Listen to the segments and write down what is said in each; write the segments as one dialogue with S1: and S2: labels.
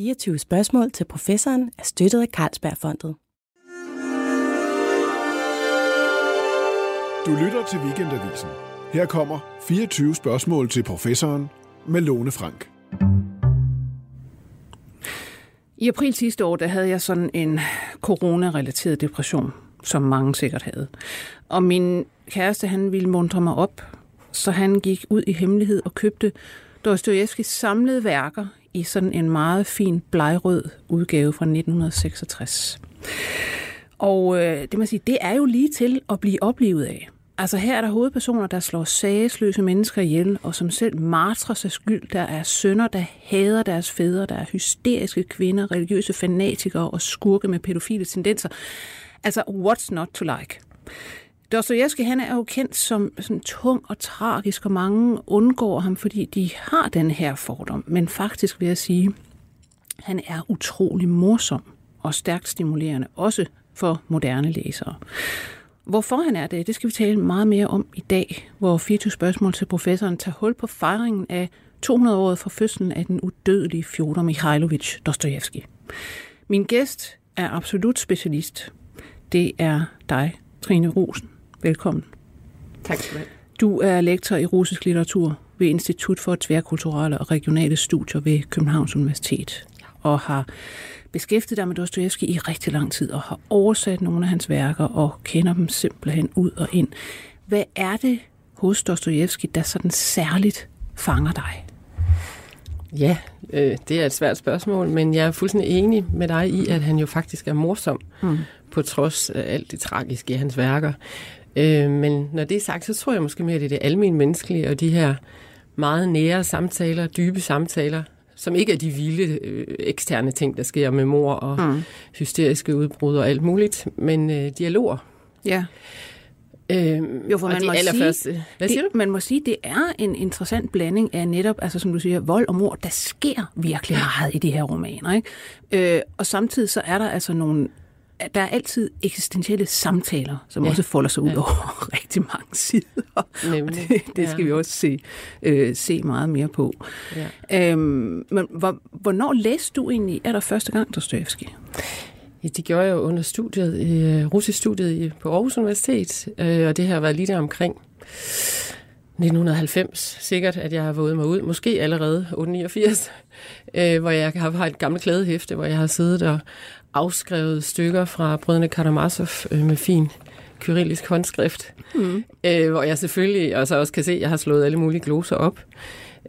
S1: 24 spørgsmål til professoren er støttet af Carlsbergfondet.
S2: Du lytter til Weekendavisen. Her kommer 24 spørgsmål til professoren med Lone Frank.
S3: I april sidste år, der havde jeg sådan en corona-relateret depression, som mange sikkert havde. Og min kæreste, han ville mundre mig op, så han gik ud i hemmelighed og købte Dostojevskis samlede værker i sådan en meget fin blegrød udgave fra 1966. Og øh, det, man sige, det er jo lige til at blive oplevet af. Altså her er der hovedpersoner, der slår sagesløse mennesker ihjel, og som selv martrer sig skyld. Der er sønner, der hader deres fædre. Der er hysteriske kvinder, religiøse fanatikere og skurke med pædofile tendenser. Altså, what's not to like? Dostojevski, han er jo kendt som sådan tung og tragisk, og mange undgår ham, fordi de har den her fordom. Men faktisk vil jeg sige, han er utrolig morsom og stærkt stimulerende, også for moderne læsere. Hvorfor han er det, det skal vi tale meget mere om i dag, hvor 24 spørgsmål til professoren tager hul på fejringen af 200-året fra fødslen af den udødelige Fjodor Mikhailovich Dostojevski. Min gæst er absolut specialist. Det er dig, Trine Rosen. Velkommen.
S4: Tak skal du have.
S3: Du er lektor i russisk litteratur ved Institut for Tværkulturelle og Regionale Studier ved Københavns Universitet og har beskæftiget dig med Dostojevski i rigtig lang tid og har oversat nogle af hans værker og kender dem simpelthen ud og ind. Hvad er det hos Dostojevski, der sådan særligt fanger dig?
S4: Ja, øh, det er et svært spørgsmål, men jeg er fuldstændig enig med dig i, at han jo faktisk er morsom, mm. på trods af alt det tragiske i hans værker. Øh, men når det er sagt, så tror jeg måske mere, at det er det almindelige menneskelige og de her meget nære samtaler, dybe samtaler, som ikke er de vilde øh, eksterne ting, der sker med mor og mm. hysteriske udbrud og alt muligt, men øh, dialoger.
S3: Ja.
S4: Øh,
S3: jo, for man må, sige,
S4: hvad siger
S3: det,
S4: du?
S3: man må sige, det er en interessant blanding af netop, altså som du siger, vold og mor. Der sker virkelig meget i de her romaner. Ikke? Øh, og samtidig så er der altså nogle der er altid eksistentielle samtaler, som ja. også folder sig ud ja. over rigtig mange sider.
S4: Nemlig.
S3: det, det skal ja. vi også se, øh, se meget mere på. Ja. Øhm, men hvor, hvornår læste du egentlig er der første gang Dostojevski?
S4: Ja, det gjorde jeg jo under studiet, i, uh, russisk studiet på Aarhus Universitet, øh, og det har været lige der omkring 1990 sikkert, at jeg har våget mig ud, måske allerede 89, øh, hvor jeg har et gammelt klædehæfte, hvor jeg har siddet og afskrevet stykker fra brødrene Karamazov øh, med fin kyrillisk håndskrift, mm. øh, hvor jeg selvfølgelig også, også kan se, at jeg har slået alle mulige gloser op,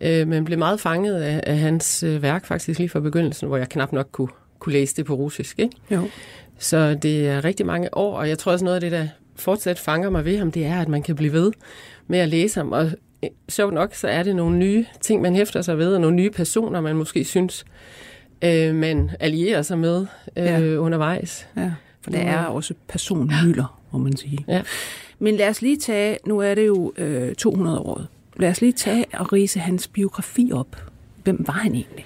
S4: øh, men blev meget fanget af, af hans øh, værk faktisk lige fra begyndelsen, hvor jeg knap nok kunne, kunne læse det på russisk. Ikke?
S3: Jo.
S4: Så det er rigtig mange år, og jeg tror også noget af det, der fortsat fanger mig ved ham, det er, at man kan blive ved med at læse ham, og øh, sjovt nok, så er det nogle nye ting, man hæfter sig ved, og nogle nye personer, man måske synes, øh, man allierer sig med øh, ja. undervejs.
S3: Ja, for det er også personmylder, må man sige.
S4: Ja.
S3: Men lad os lige tage, nu er det jo øh, 200 år, lad os lige tage og rise hans biografi op. Hvem var han egentlig?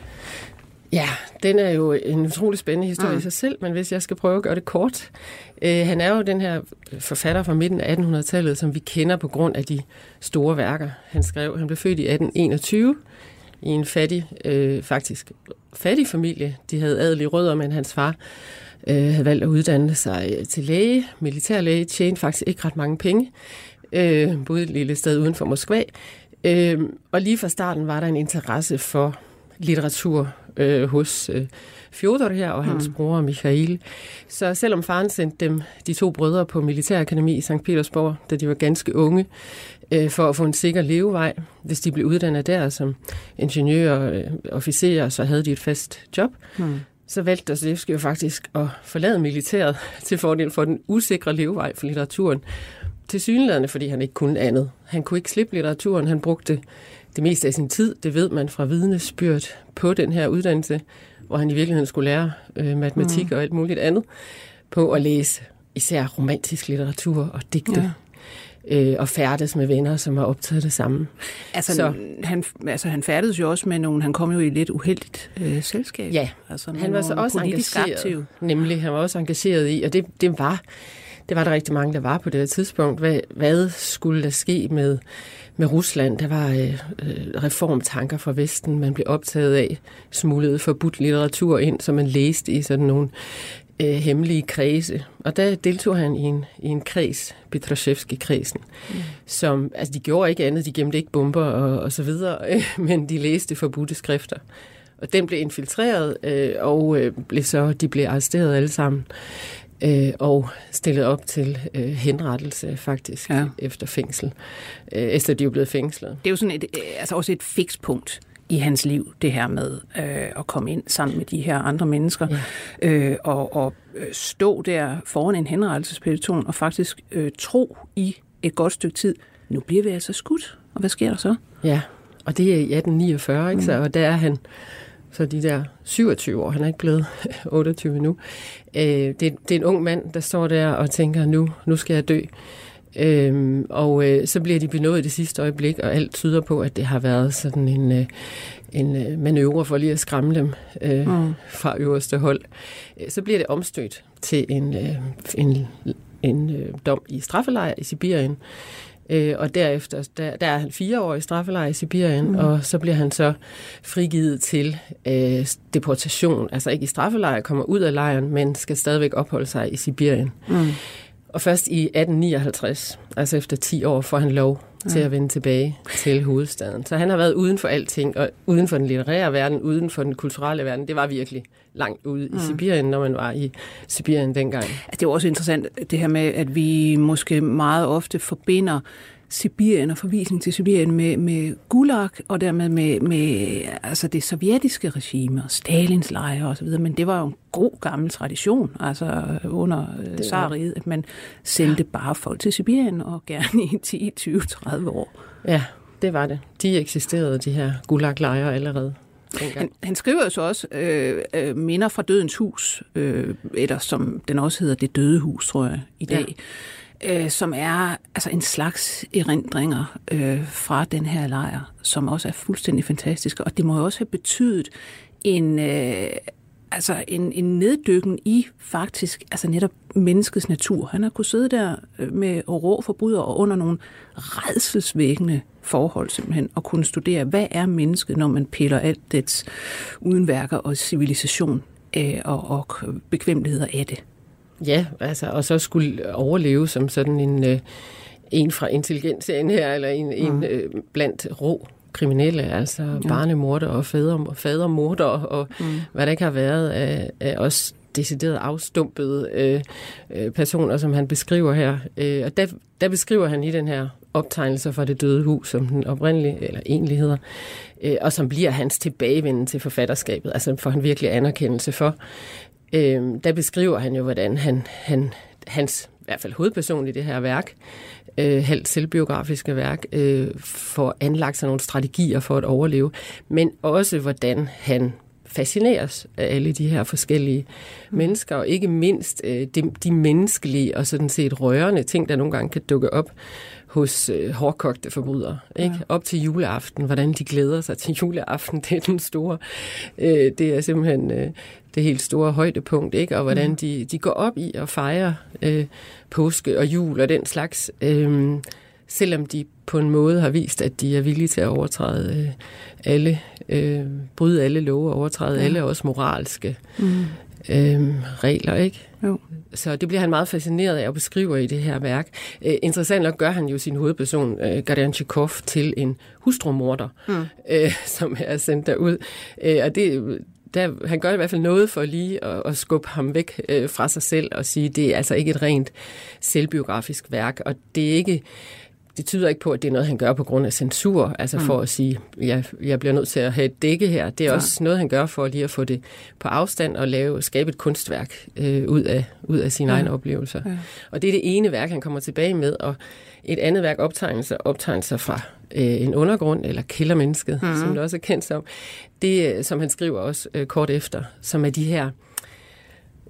S4: Ja, den er jo en utrolig spændende historie mm. i sig selv, men hvis jeg skal prøve at gøre det kort. Øh, han er jo den her forfatter fra midten af 1800-tallet, som vi kender på grund af de store værker, han skrev. Han blev født i 1821 i en fattig, øh, faktisk fattig familie. De havde adelige rødder, men hans far øh, havde valgt at uddanne sig til læge, militærlæge, tjente faktisk ikke ret mange penge, øh, boede et lille sted uden for Moskva. Øh, og lige fra starten var der en interesse for litteratur øh, hos øh, Fjodor her og hans mm. bror Michael. Så selvom faren sendte dem, de to brødre, på Militærakademi i St. Petersborg, da de var ganske unge, øh, for at få en sikker levevej, hvis de blev uddannet der som ingeniører og øh, officerer, så havde de et fast job. Mm. Så valgte Dostoyevsky jo faktisk at forlade militæret til fordel for den usikre levevej for litteraturen. Til synlædende, fordi han ikke kunne andet. Han kunne ikke slippe litteraturen. Han brugte det meste af sin tid, det ved man fra vidnesbyrd på den her uddannelse, hvor han i virkeligheden skulle lære øh, matematik mm. og alt muligt andet, på at læse især romantisk litteratur og digte. Ja øh, og færdes med venner, som har optaget det samme.
S3: Altså, så. Han, altså han færdedes jo også med nogle, han kom jo i lidt uheldigt øh, selskab.
S4: Ja,
S3: altså,
S4: han var så også engageret,
S3: aktiv.
S4: nemlig, han var også engageret i, og det, det var det var der rigtig mange, der var på det tidspunkt. Hvad, hvad skulle der ske med med Rusland. Der var øh, øh, reformtanker fra Vesten, man blev optaget af, smuglede forbudt litteratur ind, som man læste i sådan nogle øh, hemmelige kredse. Og der deltog han i en, i en kreds, Petrashevski-kredsen, mm. som, altså de gjorde ikke andet, de gemte ikke bomber og, og så videre, øh, men de læste forbudte skrifter. Og den blev infiltreret, øh, og øh, blev så, de blev arresteret alle sammen øh, og stillet op til øh, henrettelse faktisk ja. efter fængsel, øh, efter de er blevet fængslet.
S3: Det er jo sådan et, øh, altså også et fikspunkt i hans liv, det her med øh, at komme ind sammen med de her andre mennesker, ja. øh, og, og øh, stå der foran en henrettelsespeloton og faktisk øh, tro i et godt stykke tid, nu bliver vi altså skudt, og hvad sker der så?
S4: Ja, og det er i 1849, ikke? Mm. Så, og der er han så de der 27 år, han er ikke blevet 28 nu. Øh, det, det er en ung mand, der står der og tænker, nu, nu skal jeg dø. Øhm, og øh, så bliver de benået i det sidste øjeblik, og alt tyder på, at det har været sådan en, øh, en øh, manøvre for lige at skræmme dem øh, mm. fra øverste hold. Øh, så bliver det omstødt til en, øh, en, en øh, dom i straffelejr i Sibirien. Øh, og derefter, der, der er han fire år i straffelejr i Sibirien, mm. og så bliver han så frigivet til øh, deportation. Altså ikke i straffelejr, kommer ud af lejren, men skal stadigvæk opholde sig i Sibirien. Mm. Og først i 1859, altså efter 10 år, får han lov til at vende tilbage til hovedstaden. Så han har været uden for alting, og uden for den litterære verden, uden for den kulturelle verden. Det var virkelig langt ude mm. i Sibirien, når man var i Sibirien dengang.
S3: Det er også interessant, det her med, at vi måske meget ofte forbinder Sibirien og forvisning til Sibirien med, med Gulag og dermed med, med altså det sovjetiske regime og Stalins lejre osv., men det var jo en god gammel tradition, altså under Tsariget, at man sendte bare folk til Sibirien og gerne i 10, 20, 30 år.
S4: Ja, det var det. De eksisterede, de her Gulag-lejre allerede.
S3: Han, han skriver jo så også øh, øh, minder fra Dødens Hus, øh, eller som den også hedder Det Døde Hus, tror jeg, i dag. Ja øh, som er altså en slags erindringer øh, fra den her lejr, som også er fuldstændig fantastiske. Og det må jo også have betydet en, øh, altså en, en neddykken i faktisk altså netop menneskets natur. Han har kunnet sidde der øh, med rå forbryder og under nogle redselsvækkende forhold simpelthen, og kunne studere, hvad er mennesket, når man piller alt dets udenværker og civilisation øh, og, og bekvemmeligheder af det.
S4: Ja, altså, og så skulle overleve som sådan en, øh, en fra intelligensserien her, eller en, mm. en øh, blandt rå kriminelle, altså ja. barnemorder og fader, fadermorder og mm. hvad der ikke har været af, af også decideret afstumpede øh, øh, personer, som han beskriver her. Øh, og der, der beskriver han i den her optegnelse fra det døde hus, som den oprindelige, eller egentlig hedder, øh, og som bliver hans tilbagevenden til forfatterskabet, altså får han virkelig anerkendelse for øh, der beskriver han jo, hvordan han, han, hans i hvert fald hovedperson i det her værk, øh, helt selvbiografiske værk, øh, får anlagt sig nogle strategier for at overleve, men også hvordan han fascineres af alle de her forskellige mm. mennesker, og ikke mindst øh, de, de menneskelige og sådan set rørende ting, der nogle gange kan dukke op hos øh, hårdkogte forbrydere. Ikke? Ja. Op til juleaften, hvordan de glæder sig til juleaften, det er den store, øh, det er simpelthen øh, det helt store højdepunkt, ikke? og hvordan mm. de, de går op i at fejre øh, påske og jul og den slags, øh, selvom de på en måde har vist, at de er villige til at overtræde øh, alle, øh, bryde alle love og overtræde ja. alle også moralske mm. Øh, regler, ikke? Jo. Så det bliver han meget fascineret af at beskrive i det her værk. Øh, interessant nok gør han jo sin hovedperson, øh, Gardanchikov, til en hustrumorder, mm. øh, som er sendt derud. Øh, og det, der, han gør i hvert fald noget for lige at, at skubbe ham væk øh, fra sig selv og sige, det er altså ikke et rent selvbiografisk værk, og det er ikke det tyder ikke på, at det er noget, han gør på grund af censur, altså mm. for at sige, jeg, jeg bliver nødt til at have et dække her. Det er ja. også noget, han gør for lige at få det på afstand og lave, skabe et kunstværk øh, ud, af, ud af sine ja. egne oplevelser. Ja. Og det er det ene værk, han kommer tilbage med, og et andet værk, optegnelser, optegnelser fra øh, en undergrund, eller kældermennesket, mm. som det også er kendt som, det, øh, som han skriver også øh, kort efter, som er de her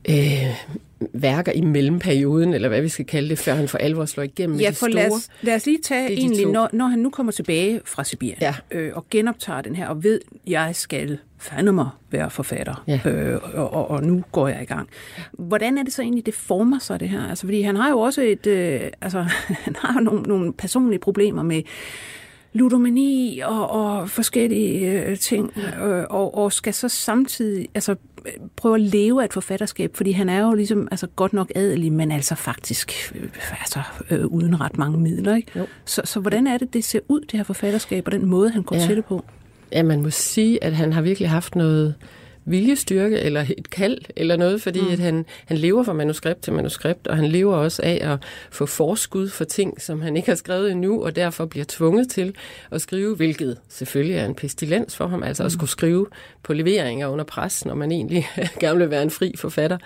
S4: øh, værker i mellemperioden, eller hvad vi skal kalde det, før han for alvor slår igennem
S3: ja, for lad os, lad os lige tage egentlig, når, når han nu kommer tilbage fra Sibirien ja. øh, og genoptager den her, og ved, jeg skal fandme være forfatter, ja. øh, og, og, og nu går jeg i gang. Hvordan er det så egentlig, det former sig det her? Altså, fordi han har jo også et, øh, altså, han har nogle, nogle personlige problemer med ludomani og, og forskellige øh, ting, øh, og, og skal så samtidig altså, prøve at leve af et forfatterskab, fordi han er jo ligesom altså, godt nok adelig, men altså faktisk øh, altså, øh, uden ret mange midler. Ikke?
S4: Jo.
S3: Så, så hvordan er det, det ser ud, det her forfatterskab, og den måde, han går
S4: Ja.
S3: til det på?
S4: Ja, man må sige, at han har virkelig haft noget viljestyrke eller et kald eller noget, fordi mm. at han, han lever fra manuskript til manuskript, og han lever også af at få forskud for ting, som han ikke har skrevet endnu, og derfor bliver tvunget til at skrive, hvilket selvfølgelig er en pestilens for ham, altså mm. at skulle skrive på leveringer under pres, når man egentlig gerne vil være en fri forfatter.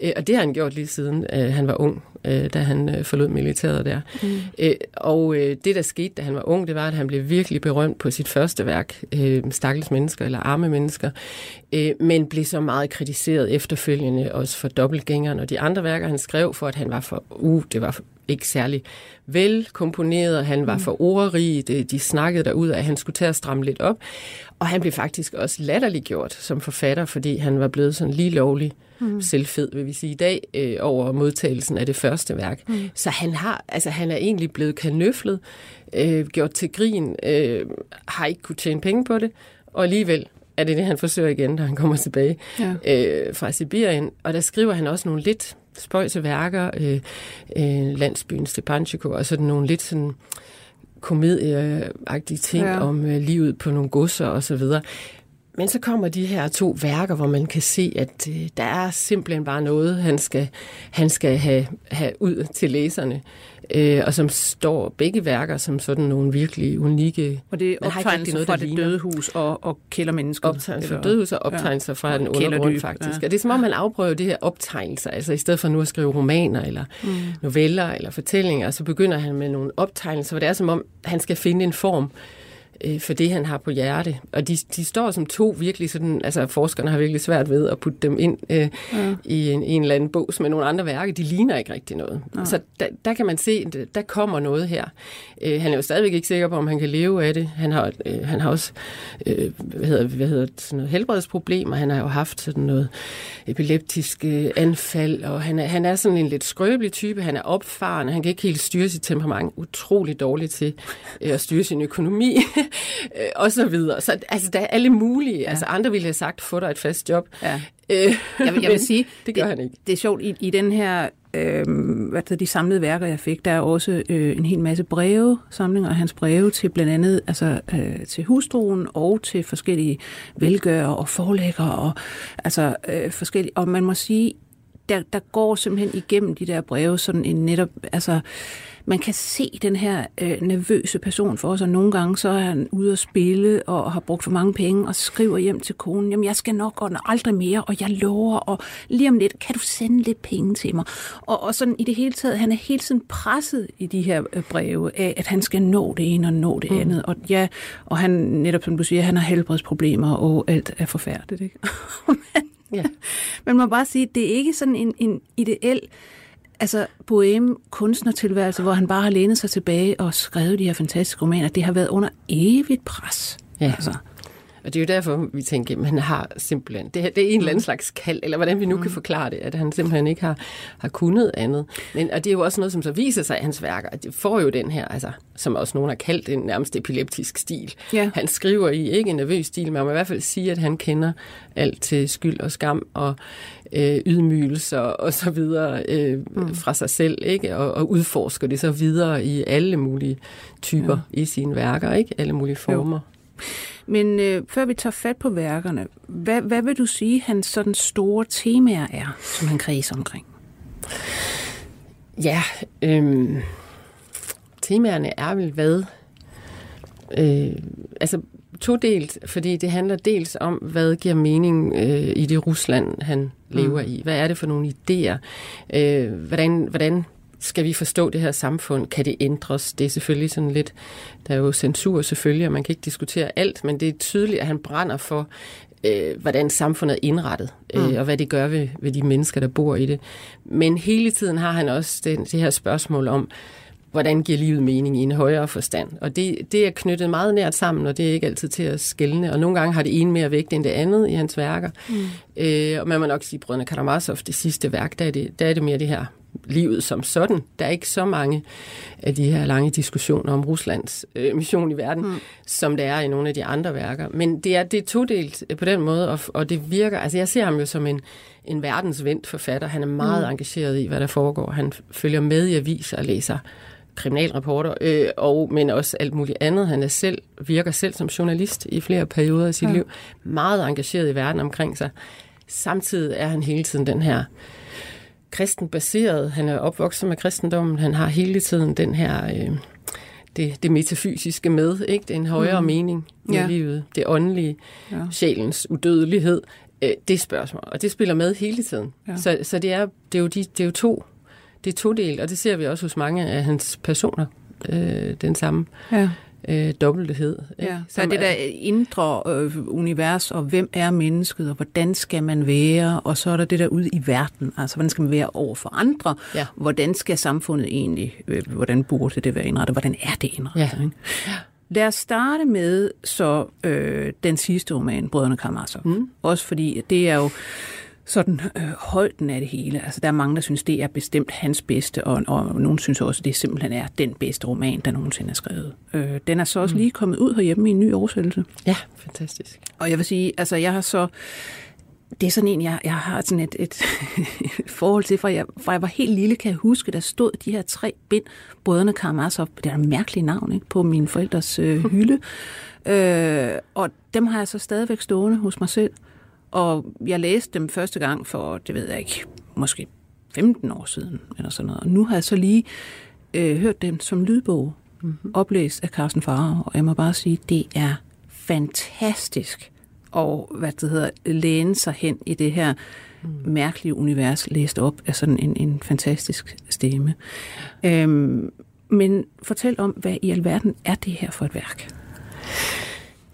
S4: Øh, Og det har han gjort lige siden øh, han var ung, øh, da han øh, forlod militæret der. Mm. Øh, og øh, det, der skete, da han var ung, det var, at han blev virkelig berømt på sit første værk, øh, Stakkels mennesker eller Arme mennesker, øh, men blev så meget kritiseret efterfølgende, også for dobbeltgængeren og de andre værker, han skrev, for at han var for, uh, det var ikke særlig velkomponeret, han var for ordrig, det, de snakkede derud af, at han skulle til at stramme lidt op, og han blev faktisk også latterliggjort som forfatter, fordi han var blevet sådan lige lovlig mm. selvfed, vil vi sige i dag, øh, over modtagelsen af det første værk. Mm. Så han har, altså han er egentlig blevet kanøflet, øh, gjort til grin, øh, har ikke kunne tjene penge på det, og alligevel er det det, han forsøger igen, da han kommer tilbage
S3: Ja.
S4: øh, fra Sibirien. Og der skriver han også nogle lidt spøjse værker, øh, øh, Landsbyen Stepanchiko, og sådan nogle lidt sådan komedieagtige ting
S3: Ja.
S4: ja. om øh, livet på nogle godser og så videre. Men så kommer de her to værker, hvor man kan se, at øh, der er simpelthen bare noget, han skal, han skal have, have ud til læserne. Øh, og som står begge værker som sådan nogle virkelig unikke
S3: Og det er optegnelser
S4: noget,
S3: fra det
S4: ligner.
S3: døde hus og, og kældermennesket.
S4: optegnelser fra dødhus og optegnelser fra
S3: Og
S4: den undergrund, faktisk.
S3: ja.
S4: Ja. Og det er som om, man afprøver det her optegnelser, altså i stedet for nu at skrive romaner, eller mm. noveller, eller fortællinger, så begynder han med nogle optegnelser, hvor det er som om, han skal finde en form øh, for det, han har på hjerte. Og de, de står som to virkelig sådan, altså forskerne har virkelig svært ved at putte dem ind øh, ja. i en, en eller anden bås med nogle andre værker. De ligner ikke rigtig noget. Ja. Så der, der kan man se, der kommer noget her. Øh, han er jo stadigvæk ikke sikker på, om han kan leve af det. Han har, øh, han har også øh, hvad hedder, hvad hedder det, sådan noget helbredsproblemer. Han har jo haft sådan noget epileptiske anfald, og han er, han er sådan en lidt skrøbelig type. Han er opfarende, han kan ikke helt styre sit temperament. Utrolig dårlig til øh, at styre sin økonomi, øh, og så videre. Så altså, der er alle mulige. Ja. Altså, andre ville have sagt, få dig et fast job.
S3: Ja.
S4: Øh,
S3: Jeg, vil- jeg vil sige,
S4: det gør han ikke.
S3: Det er sjovt, i, i den her, øh, hvad hedder de samlede værker, jeg fik, der er også øh, en hel masse breve, samlinger af hans breve til blandt andet altså, øh, til hustruen og til forskellige velgørere og forlæggere og altså øh, forskellige, og man må sige, der, der går simpelthen igennem de der breve sådan en netop, altså man kan se den her øh, nervøse person for os, og nogle gange så er han ude at spille og har brugt for mange penge og skriver hjem til konen, jamen jeg skal nok og aldrig mere, og jeg lover, og lige om lidt, kan du sende lidt penge til mig? Og, og sådan i det hele taget, han er hele tiden presset i de her øh, breve af, at han skal nå det ene og nå det mm. andet, og ja, og han netop som du siger, han har helbredsproblemer, og alt er forfærdeligt, ikke? Men-
S4: Ja.
S3: man må bare sige, det er ikke sådan en, en ideel altså bohem kunstnertilværelse, hvor han bare har lænet sig tilbage og skrevet de her fantastiske romaner. Det har været under evigt pres.
S4: Ja.
S3: Altså,
S4: Og det er jo derfor, vi tænker, at han har simpelthen, det, her- det er en eller anden slags kald, eller hvordan vi nu kan forklare det, at han simpelthen ikke har, har kunnet andet. Men, og det er jo også noget, som så viser sig i hans værker, at det får jo den her, altså, som også nogen har kaldt en nærmest epileptisk stil.
S3: Ja.
S4: Han skriver i ikke en nervøs stil, men man må i hvert fald sige, at han kender alt til skyld og skam og øh, ydmygelser og så videre øh, mm. fra sig selv, ikke? Og, og udforsker det så videre i alle mulige typer ja. i sine værker, ikke? Alle mulige former. Jo.
S3: men øh, før vi tager fat på værkerne, hvad, hvad vil du sige, hans sådan store temaer er, som han kredser omkring?
S4: Ja, øhm, temaerne er vel hvad? Øh, altså todelt, fordi det handler dels om, hvad giver mening øh, i det Rusland, han lever i. Hvad er det for nogle idéer? Øh, hvordan, hvordan skal vi forstå det her samfund? Kan det ændres? Det er selvfølgelig sådan lidt, der er jo censur selvfølgelig, og man kan ikke diskutere alt, men det er tydeligt, at han brænder for, øh, hvordan samfundet er indrettet, øh, og hvad det gør ved, ved de mennesker, der bor i det. Men hele tiden har han også den, det her spørgsmål om, hvordan giver livet mening i en højere forstand. Og det, det er knyttet meget nært sammen, og det er ikke altid til at skælne. Og nogle gange har det ene mere vægt end det andet i hans værker. Mm. Øh, og man må nok sige, Brødrene Karamazov, det sidste værk, der er det, der er det mere det her livet som sådan. Der er ikke så mange af de her lange diskussioner om Ruslands øh, mission i verden, mm. som der er i nogle af de andre værker. Men det er, det er todelt på den måde, og, og det virker... Altså, jeg ser ham jo som en, en verdensvendt forfatter. Han er meget mm. engageret i, hvad der foregår. Han følger med i aviser og læser kriminalreporter, øh, og, men også alt muligt andet. Han er selv, virker selv som journalist i flere perioder af sit ja. liv. Meget engageret i verden omkring sig. Samtidig er han hele tiden den her kristenbaseret. Han er opvokset med kristendommen. Han har hele tiden den her... Øh, det, det metafysiske med, ikke? Det er en højere mm. mening i ja. livet. Det åndelige, ja. sjælens udødelighed, øh, det spørgsmål. Og det spiller med hele tiden. Ja. Så, så det, er, det, er jo de, det er jo to det er todelt, og det ser vi også hos mange af hans personer, øh, den samme ja. øh, dobbelthed.
S3: Ja, så er det der indre øh, univers, og hvem er mennesket, og hvordan skal man være, og så er der det der ude i verden, altså hvordan skal man være over for andre, ja. hvordan skal samfundet egentlig, øh, hvordan burde det være indrettet, hvordan er det indrettet, ja. ikke? Lad os starte med så øh, den sidste roman, Brødrene Karamazov. Mm. Også fordi det er jo sådan øh, højden af det hele. Altså, der er mange, der synes, det er bestemt hans bedste, og, og nogen synes også, det simpelthen er den bedste roman, der nogensinde er skrevet. Øh, den er så også mm. lige kommet ud herhjemme i en ny oversættelse.
S4: Ja, fantastisk.
S3: Og jeg vil sige, altså jeg har så det er sådan en, jeg, jeg har sådan et, et forhold til, fra jeg, fra jeg var helt lille, kan jeg huske, der stod de her tre bind, Brødrene Karamazov, det er et mærkeligt navn, ikke, på min forældres øh, hylde. øh, og dem har jeg så stadigvæk stående hos mig selv. Og jeg læste dem første gang for, det ved jeg ikke, måske 15 år siden, eller sådan noget. Og nu har jeg så lige øh, hørt dem som lydbog, mm-hmm. oplæst af Carsten Farrer, og jeg må bare sige, det er fantastisk og hvad det hedder, læne sig hen i det her mm. mærkelige univers, læst op af sådan en, en fantastisk stemme. Øhm, men fortæl om, hvad i alverden er det her for et værk?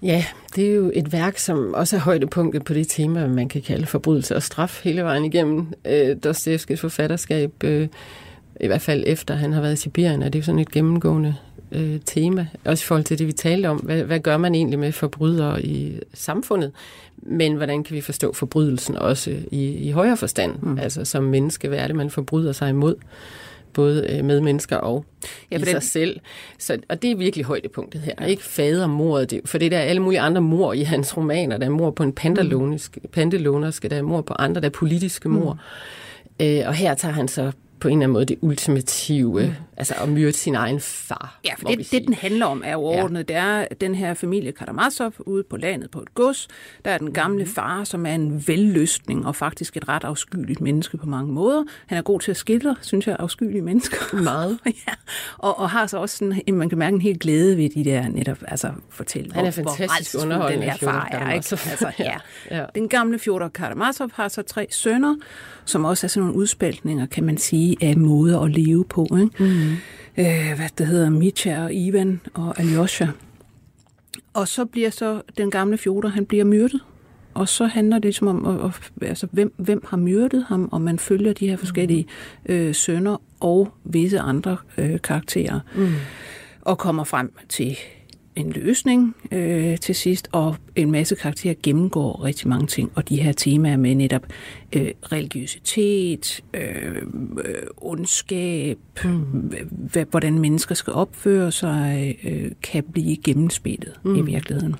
S4: Ja, det er jo et værk, som også er højdepunktet på det tema, man kan kalde forbrydelse og straf hele vejen igennem øh, Dostojevskis forfatterskab. Øh, I hvert fald efter han har været i Sibirien, er det jo sådan et gennemgående øh, tema. Også i forhold til det, vi talte om. Hvad, hvad gør man egentlig med forbrydere i samfundet? Men hvordan kan vi forstå forbrydelsen også i, i højere forstand? Mm. Altså som menneske, hvad er det, man forbryder sig imod? Både øh, med mennesker og ja, i den... sig selv. Så, og det er virkelig højdepunktet her. Ja. Ikke fadermordet, det, for det der er alle mulige andre mor i hans romaner. Der er mor på en pandelonisk, mm. pandelonерske, der er mor på andre, der er politiske mor. Mm. Øh, og her tager han så på en eller anden måde det ultimative, mm. altså at myrde sin egen far.
S3: Ja, for det, det, den handler om, er overordnet. Ja. Det er den her familie Karamazov ude på landet på et gods. Der er den gamle mm. far, som er en velløsning og faktisk et ret afskyeligt menneske på mange måder. Han er god til at skildre, synes jeg, afskyelige mennesker.
S4: Meget.
S3: ja. og, og har så også sådan, man kan mærke en helt glæde ved de der netop, altså fortælle,
S4: Han er hvor, fantastisk hvor underholdende,
S3: den her far er. Ikke? Altså, ja. ja. Den gamle Fjodor Karamazov har så tre sønner, som også er sådan nogle udspaltninger, kan man sige, af måder at leve på. Ikke? Mm. Øh, hvad det hedder, Mitya og Ivan og Alyosha. Og så bliver så den gamle Fjodor, han bliver myrdet. Og så handler det ligesom om, at, at, altså, hvem, hvem har myrdet ham, og man følger de her forskellige øh, sønner og visse andre øh, karakterer. Mm. Og kommer frem til en løsning øh, til sidst, og en masse karakterer gennemgår rigtig mange ting, og de her temaer med netop øh, religiøsitet, øh, øh, ondskab, mm. hvordan mennesker skal opføre sig, øh, kan blive gennemspillet mm. i virkeligheden.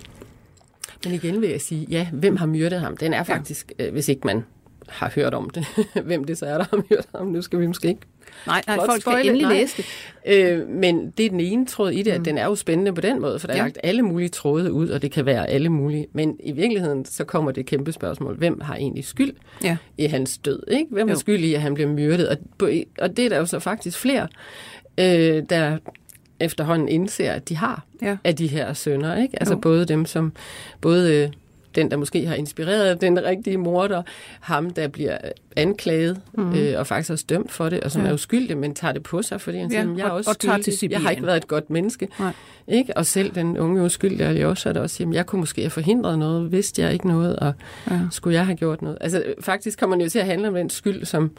S4: Men igen vil jeg sige, ja, hvem har myrdet ham? Den er faktisk, ja. øh, hvis ikke man har hørt om det, hvem det så er, der har myrdet ham. Nu skal vi måske ikke
S3: Nej, nej folk skal endelig nej. læse det.
S4: Øh, men det er den ene tråd i det, at mm. den er jo spændende på den måde, for der er ja. lagt alle mulige tråde ud, og det kan være alle mulige. Men i virkeligheden, så kommer det kæmpe spørgsmål. Hvem har egentlig skyld ja. i hans død? Ikke? Hvem jo. har skyld i, at han bliver myrdet? Og, og det er der jo så faktisk flere, øh, der efterhånden indser, at de har ja. af de her sønner. Ikke? Altså jo. både dem, som både øh, den, der måske har inspireret den rigtige morder, ham, der bliver anklaget mm. øh, og faktisk også dømt for det, og som ja. er uskyldig, men tager det på sig, fordi han ja, siger, jeg er også og, skyldig, og til jeg har ikke været et godt menneske. Nej. Ikke? Og selv den unge uskyldige også, der også siger, jeg kunne måske have forhindret noget, vidste jeg ikke noget, og ja. skulle jeg have gjort noget. Altså faktisk kommer man jo til at handle om den skyld, som,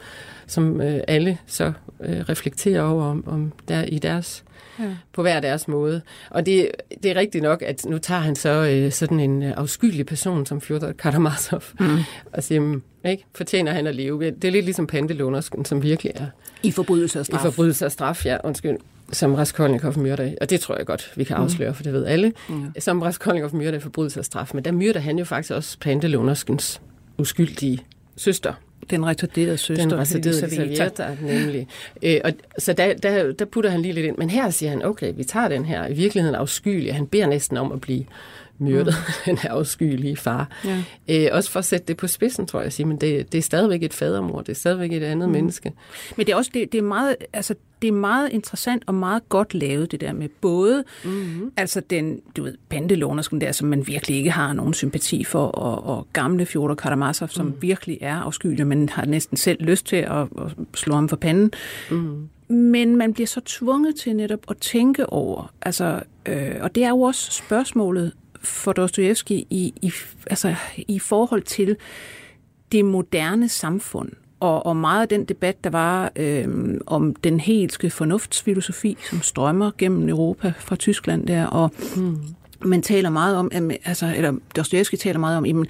S4: som øh, alle så øh, reflekterer over, om, om der i deres ja. på hver deres måde. Og det, det er rigtigt nok, at nu tager han så øh, sådan en øh, afskyelig person som Fjodor Karamazov mm. og siger, ikke, fortjener han at leve? Det er lidt ligesom Pantelånersken, som virkelig er...
S3: I forbrydelse og straf.
S4: I forbrydelse og straf, ja, undskyld som Raskolnikov myrder, og det tror jeg godt, vi kan mm. afsløre, mm. for det ved alle, mm. som Raskolnikov myrder forbrydelse og straf. Men der myrder han jo faktisk også Pantelånerskens uskyldige søster.
S3: Den retarderede søster.
S4: Den retarderede servietter, nemlig. Øh, og, så der, der, der putter han lige lidt ind. Men her siger han, okay, vi tager den her i virkeligheden afskyelige. Han beder næsten om at blive myrdet, mm. den her afskyelige far. Ja. Øh, også for at sætte det på spidsen, tror jeg at sige, men det, det er stadigvæk et fadermor, det er stadigvæk et andet mm. menneske.
S3: Men det er også det, det er meget, altså, det er meget interessant og meget godt lavet, det der med både, mm-hmm. altså den, du ved, bandelånersken der, som man virkelig ikke har nogen sympati for, og, og gamle Fjodor Karamazov, som mm. virkelig er afskyelig, men har næsten selv lyst til at, at slå ham for panden. Mm. Men man bliver så tvunget til netop at tænke over, altså, øh, og det er jo også spørgsmålet, for Dostojevski i, i, altså, i forhold til det moderne samfund. Og, og meget af den debat, der var øh, om den helske fornuftsfilosofi, som strømmer gennem Europa fra Tyskland der, og mm. man taler meget om, altså, eller Dostojevski taler meget om, at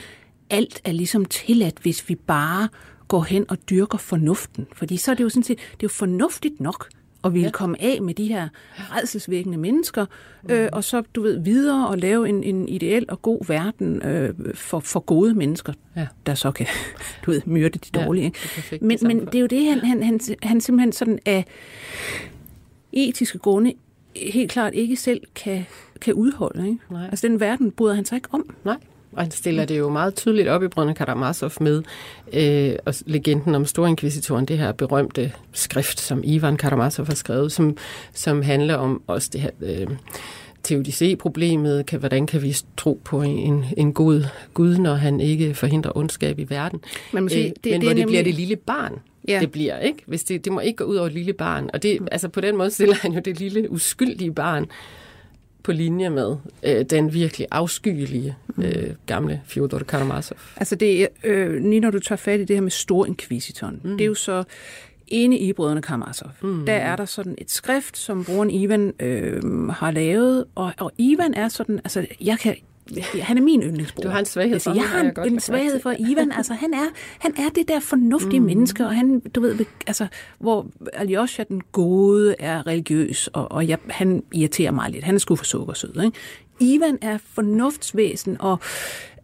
S3: alt er ligesom tilladt, hvis vi bare går hen og dyrker fornuften. Fordi så er det jo sådan set, det er jo fornuftigt nok, og ville ja. komme af med de her redselsvækkende mennesker, mm. øh, og så, du ved, videre og lave en, en ideel og god verden øh, for, for gode mennesker, ja. der så kan, du ved, myrde de dårlige. Ja, det men, men det er jo det, han, han, han, han simpelthen sådan af etiske grunde helt klart ikke selv kan, kan udholde. Ikke? Nej. Altså den verden bryder han sig ikke om.
S4: Nej. Og han stiller det jo meget tydeligt op i Brønne Karamazov med øh, og legenden om Storinkvisitoren, det her berømte skrift, som Ivan Karamazov har skrevet, som, som handler om også det her... Øh, teodicé-problemet, kan, hvordan kan vi tro på en, en god Gud, når han ikke forhindrer ondskab i verden. Man må sige, øh, det, men det hvor det nemlig... bliver det lille barn, ja. det bliver, ikke? Hvis det, det må ikke gå ud over et lille barn. Og det, mm. altså på den måde stiller han jo det lille uskyldige barn på linje med øh, den virkelig afskyelige mm. øh, gamle Fyodor Karamazov.
S3: Altså det øh, lige når du tager fat i det her med Stor Inquisiton, mm. det er jo så inde i Brødrene Karamazov. Mm. Der er der sådan et skrift, som broren Ivan øh, har lavet, og, og Ivan er sådan, altså jeg kan, han er min yndlingsbror.
S4: Du har en svaghed for
S3: altså, Jeg har en, en svaghed for Ivan. Altså, han er, han er det der fornuftige mm. menneske, og han, du ved, altså, hvor Alyosha, den gode, er religiøs, og, og jeg, han irriterer mig lidt. Han er sgu for sukkersød, ikke? Ivan er fornuftsvæsen, og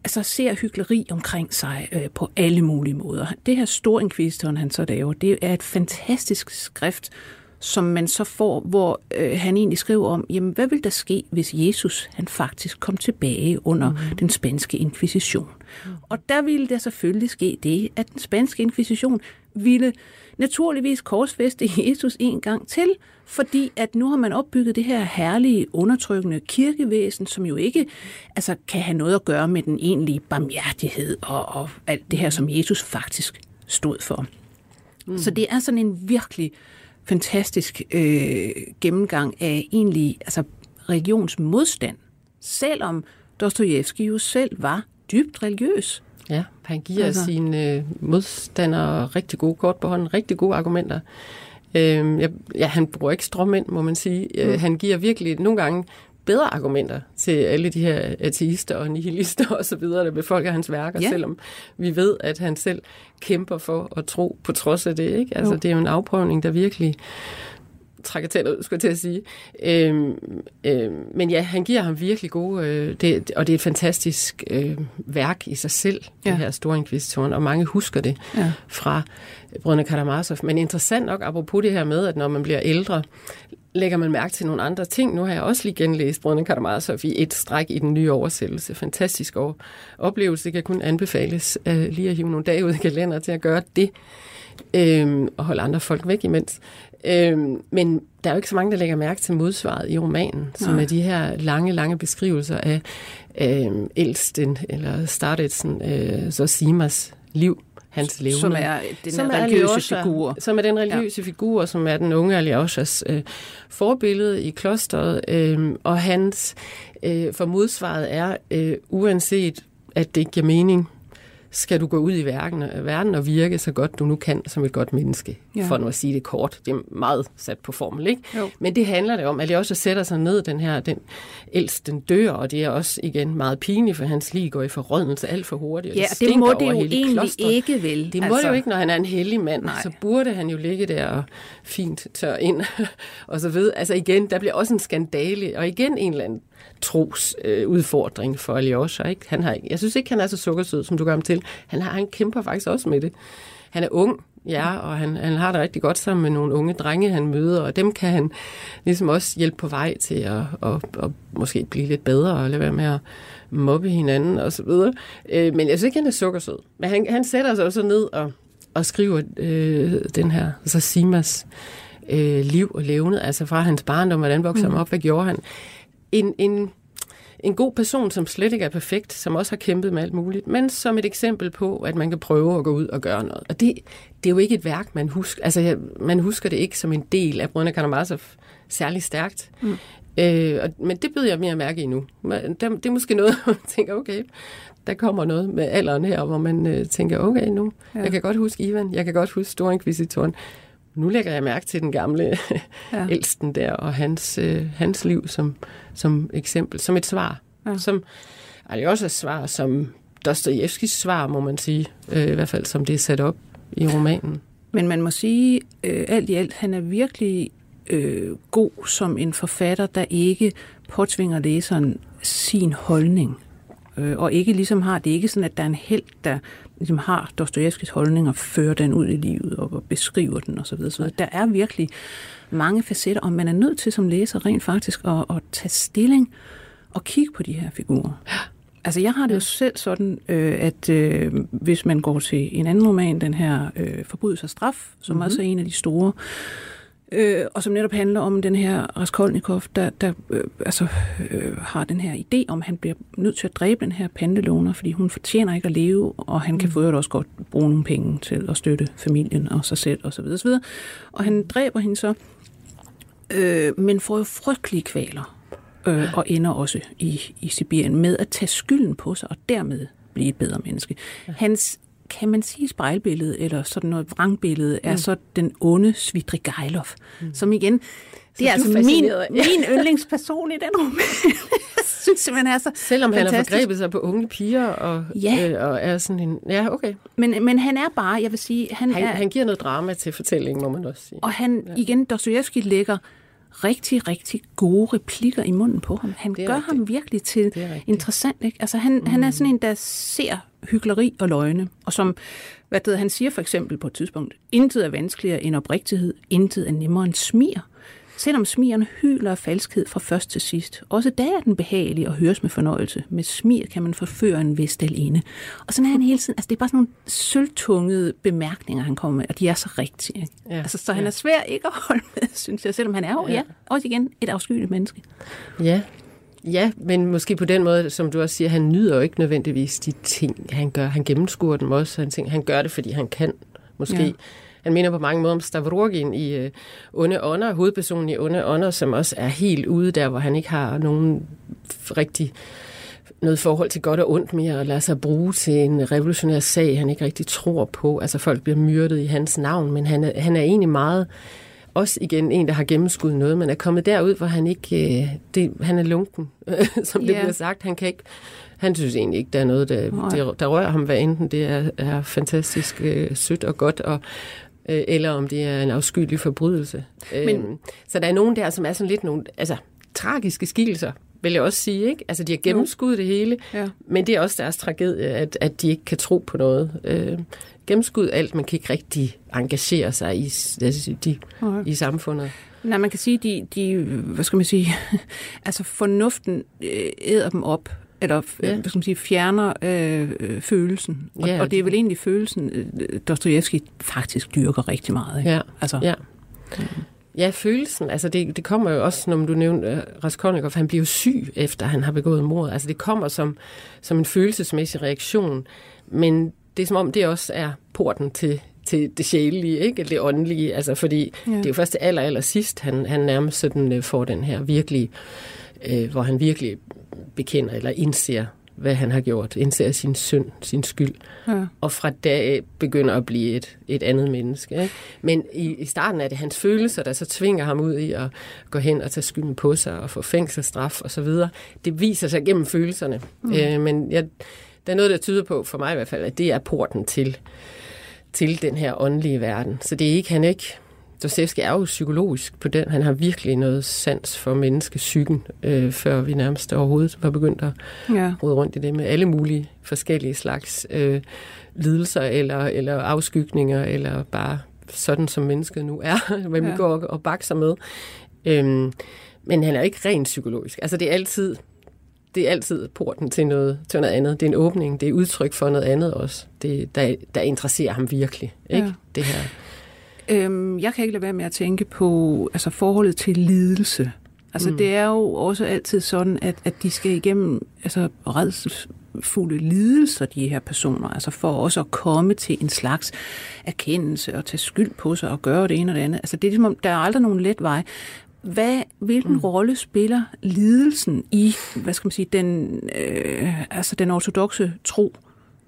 S3: altså, ser hyggeleri omkring sig øh, på alle mulige måder. Det her store inkvisitoren, han så laver, det er et fantastisk skrift, som man så får, hvor øh, han egentlig skriver om, jamen hvad vil der ske, hvis Jesus han faktisk kom tilbage under mm. den spanske inkvisition? Mm. Og der ville der selvfølgelig ske det, at den spanske inkvisition ville naturligvis korsfæste Jesus en gang til, fordi at nu har man opbygget det her herlige, undertrykkende kirkevæsen, som jo ikke altså, kan have noget at gøre med den egentlige barmhjertighed og, og alt det her, som Jesus faktisk stod for. Mm. Så det er sådan en virkelig fantastisk øh, gennemgang af egentlig altså religionsmodstand, selvom Dostojevski jo selv var dybt religiøs.
S4: Ja, han giver altså. sine øh, modstandere rigtig gode kort på hånden, rigtig gode argumenter. Øh, ja, han bruger ikke stråmænd, må man sige. Øh, mm. Han giver virkelig nogle gange bedre argumenter til alle de her ateister og nihilister og så videre, der befolker hans værker, ja. selvom vi ved, at han selv kæmper for at tro på trods af det. Ikke? Altså, jo. det er jo en afprøvning, der virkelig trækker til ud, skulle jeg til at sige. Øhm, øhm, men ja, han giver ham virkelig gode, øh, det, og det er et fantastisk øh, værk i sig selv, ja. det her store inkvisitoren, og mange husker det ja. fra Brødrene Karamazov. Men interessant nok, apropos det her med, at når man bliver ældre, lægger man mærke til nogle andre ting. Nu har jeg også lige genlæst Brødrene Karamazov i et stræk i den nye oversættelse. Fantastisk oplevelse. Det kan kun anbefales uh, lige at hive nogle dage ud i kalender til at gøre det. Øhm, og holde andre folk væk imens. Øhm, men der er jo ikke så mange, der lægger mærke til modsvaret i romanen, som Nej. er de her lange, lange beskrivelser af øhm, Elsten eller Startetsen, øh, Simas liv hans levende.
S3: Som er den som er religiøse Alyosha, figur.
S4: Som er den religiøse ja. figur, som er den unge Alioshas øh, forbillede i klosteret. Øh, og hans øh, for modsvaret er, øh, uanset at det ikke giver mening, skal du gå ud i verden, verden og virke så godt du nu kan som et godt menneske. Ja. For nu at sige det kort. Det er meget sat på formel, ikke?
S3: Jo.
S4: Men det handler det om, at det også sætter sig ned, den her, den ældste, den dør, og det er også igen meget pinligt, for hans liv går i forrådnelse alt for hurtigt. og
S3: Ja, det
S4: stinker
S3: må det jo egentlig
S4: klostret.
S3: ikke vel.
S4: Det må altså, det jo ikke, når han er en hellig mand.
S3: Nej.
S4: Så burde han jo ligge der og fint tør ind og så videre. Altså igen, der bliver også en skandale, og igen en eller anden tros øh, udfordring for Alyosha. Ikke? Han har, ikke- jeg synes ikke, han er så sukkersød, som du gør ham til. Han, har, han kæmper faktisk også med det. Han er ung, ja, og han, han har det rigtig godt sammen med nogle unge drenge, han møder, og dem kan han ligesom også hjælpe på vej til at, at, at måske blive lidt bedre og lade være med at mobbe hinanden og så videre. Øh, men jeg synes ikke, han er sukkersød. Men han, han sætter sig også ned og, og skriver øh, den her så Simas øh, liv og levnet, altså fra hans barndom, hvordan voksede han op, hvad gjorde han. En, en, en god person, som slet ikke er perfekt, som også har kæmpet med alt muligt, men som et eksempel på, at man kan prøve at gå ud og gøre noget. Og det, det er jo ikke et værk, man husker. Altså, jeg- man husker det ikke som en del af Brødrene Karamazov særlig stærkt. Mm. Øh, og, men det byder jeg mere mærke i nu. Der, det er måske noget, hvor man tænker, okay, der kommer noget med alderen her, hvor man øh, tænker, okay, nu, ja. jeg kan godt huske Ivan, jeg kan godt huske Storinkvisitoren. Nu lægger jeg mærke til den gamle ja. Ældsten der, og hans, øh, hans liv som, som eksempel, som et svar. Ja. Som Alyosas svar, som Dostojevskis svar, må man sige, øh, i hvert fald som det er sat op i romanen.
S3: Men man må sige, øh, alt i alt, han er virkelig øh, god som en forfatter, der ikke påtvinger læseren sin holdning. Øh, og ikke ligesom har, det er ikke sådan, at der er en held, der ligesom har Dostojevskis holdning og fører den ud i livet og beskriver den osv. osv. Der er virkelig mange facetter, og man er nødt til som læser rent faktisk at, at tage stilling og kigge på de her figurer. Altså, jeg har det jo selv sådan, øh, at øh, hvis man går til en anden roman, den her øh, Forbrydelse og straf, som mm-hmm. også er en af de store, øh, og som netop handler om den her Raskolnikov, der, der øh, altså, øh, har den her idé om, at han bliver nødt til at dræbe den her pandelåner, fordi hun fortjener ikke at leve, og han kan for øvrigt også godt bruge nogle penge til at støtte familien og sig selv osv. osv. Og han dræber hende så, øh, men får jo frygtelige kvaler øh, og ender også i, i Sibirien med at tage skylden på sig og dermed blive et bedre menneske. Hans, kan man sige spejlbillede, eller sådan noget vrangbillede, er så den onde Svidrigailov, mm. som igen, det er
S4: du
S3: altså
S4: er
S3: min, min yndlingsperson i den roman. Jeg synes simpelthen er så
S4: Selvom han har
S3: fantastisk.
S4: forgrebet sig på unge piger, og,
S3: Ja.
S4: øh, og er sådan en... Ja, okay.
S3: Men, men han er bare, jeg vil sige, han,
S4: Han,
S3: er...
S4: han giver noget drama til fortællingen, må man også sige.
S3: Og han, ja. igen, Dostojevski lægger rigtig, rigtig gode replikker i munden på ham. Han gør
S4: rigtigt.
S3: ham virkelig til
S4: er
S3: interessant. Ikke? Altså, han, mm. han er sådan en, der ser hyggeleri og løgne. Og som, hvad det, han siger for eksempel på et tidspunkt, intet er vanskeligere end oprigtighed, intet er nemmere end smir. Selvom smiren hyler af falskhed fra først til sidst. Også da er den behagelig og høres med fornøjelse. Med smir kan man forføre en vestel inde. Og sådan er han hele tiden. Altså, det er bare sådan nogle sølvtungede bemærkninger, han kommer med, og de er så rigtige. Ikke?
S4: Ja.
S3: Altså, så han
S4: Ja.
S3: er svær ikke at holde med, synes jeg, selvom han er jo. Ja.
S4: ja,
S3: også igen et afskyeligt menneske.
S4: Ja. Ja, men måske på den måde, som du også siger, han nyder jo ikke nødvendigvis de ting, han gør. Han gennemskuer dem også. Han, tænker, han gør det, fordi han kan, måske.
S3: Ja.
S4: Han minder på mange måder om Stavrogin i uh, Onde Ånder, hovedpersonen i Onde Ånder, som også er helt ude der, hvor han ikke har nogen rigtig noget forhold til godt og ondt mere, og lader sig bruge til en revolutionær sag, han ikke rigtig tror på. Altså folk bliver myrdet i hans navn, men han er, han er egentlig meget også igen en, der har gennemskud noget, men er kommet derud, hvor han ikke, øh, det, han er lunken, som det
S3: Ja.
S4: bliver sagt. Han kan ikke, han synes egentlig ikke, der er noget, der, der, der rører ham, hvad enten det er, er fantastisk øh, sødt og godt, og, øh, eller om det er en afskyelig forbrydelse. Men, øhm, så der er nogen der, som er sådan lidt nogle, altså, tragiske skikkelser, vil jeg også sige. Ikke? Altså, de har gennemskuddet det hele,
S3: Ja.
S4: men det er også deres tragedie, at, at de ikke kan tro på noget. Øh, gennemskud alt, man kan ikke rigtig engagere sig i, altså, de,
S3: Nej.
S4: i samfundet.
S3: Nej, man kan sige, de, de hvad skal man sige, altså fornuften øh, æder dem op, eller ja.
S4: Ja.
S3: hvad skal man sige, fjerner øh, øh, følelsen. Og,
S4: Ja,
S3: og det er vel egentlig følelsen, øh, Dostojevski faktisk dyrker rigtig meget. Ikke?
S4: Ja,
S3: Altså,
S4: ja. Ja, følelsen, altså det, det kommer jo også, når du nævnte Raskolnikov, han bliver jo syg, efter han har begået mord. Altså det kommer som, som en følelsesmæssig reaktion, men det er som om, det også er porten til, til det sjælelige, ikke? det åndelige, altså fordi
S3: Ja.
S4: det er jo først til aller, aller sidst, han, han nærmest sådan, får den her virkelig, uh, hvor han virkelig bekender eller indser hvad han har gjort, indser sin synd, sin skyld,
S3: Ja.
S4: og fra dag begynder at blive et, et andet menneske. Ikke? Men i, i starten er det hans følelser, der så tvinger ham ud i at gå hen og tage skylden på sig og få fængselsstraf og så videre. Det viser sig gennem følelserne. Mm. Øh, men jeg, der er noget, der tyder på, for mig i hvert fald, at det er porten til, til den her åndelige verden. Så det er ikke, han er ikke Dostoevsky er jo psykologisk på den. Han har virkelig noget sans for menneskepsyken, øh, før vi nærmest overhovedet var begyndt at
S3: Ja.
S4: rode rundt i det med alle mulige forskellige slags øh, lidelser eller, eller afskygninger, eller bare sådan, som mennesket nu er, hvad vi
S3: Ja.
S4: går og, og bakser med. Øhm, men han er ikke rent psykologisk. Altså det er altid det er altid porten til noget, til noget andet. Det er en åbning, det er udtryk for noget andet også. Det, der, der interesserer ham virkelig, ikke?
S3: Ja.
S4: Det her.
S3: Øhm, jeg kan ikke lade være med at tænke på altså forholdet til lidelse. Altså mm. det er jo også altid sådan, at, at de skal igennem altså, redselsfulde lidelser, de her personer, altså for også at komme til en slags erkendelse og tage skyld på sig og gøre det ene og det andet. Altså det er ligesom, om, der er aldrig nogen let vej. Hvad, hvilken mm. rolle spiller lidelsen i, hvad skal man sige, den, øh, altså den ortodoxe tro,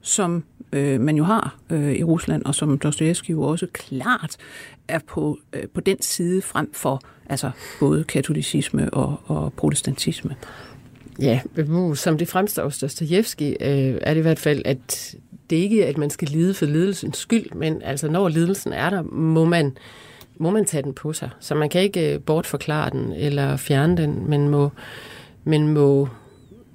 S3: som øh, man jo har øh, i Rusland, og som Dostojevskij jo også klart er på, øh, på den side frem for altså både katolicisme og, og protestantisme.
S4: Ja, som det fremstår hos Dostoyevsky, øh, er det i hvert fald, at det ikke er, at man skal lide for lidelsens skyld, men altså når lidelsen er der, må man, må man tage den på sig. Så man kan ikke øh, bortforklare den eller fjerne den, men må, men må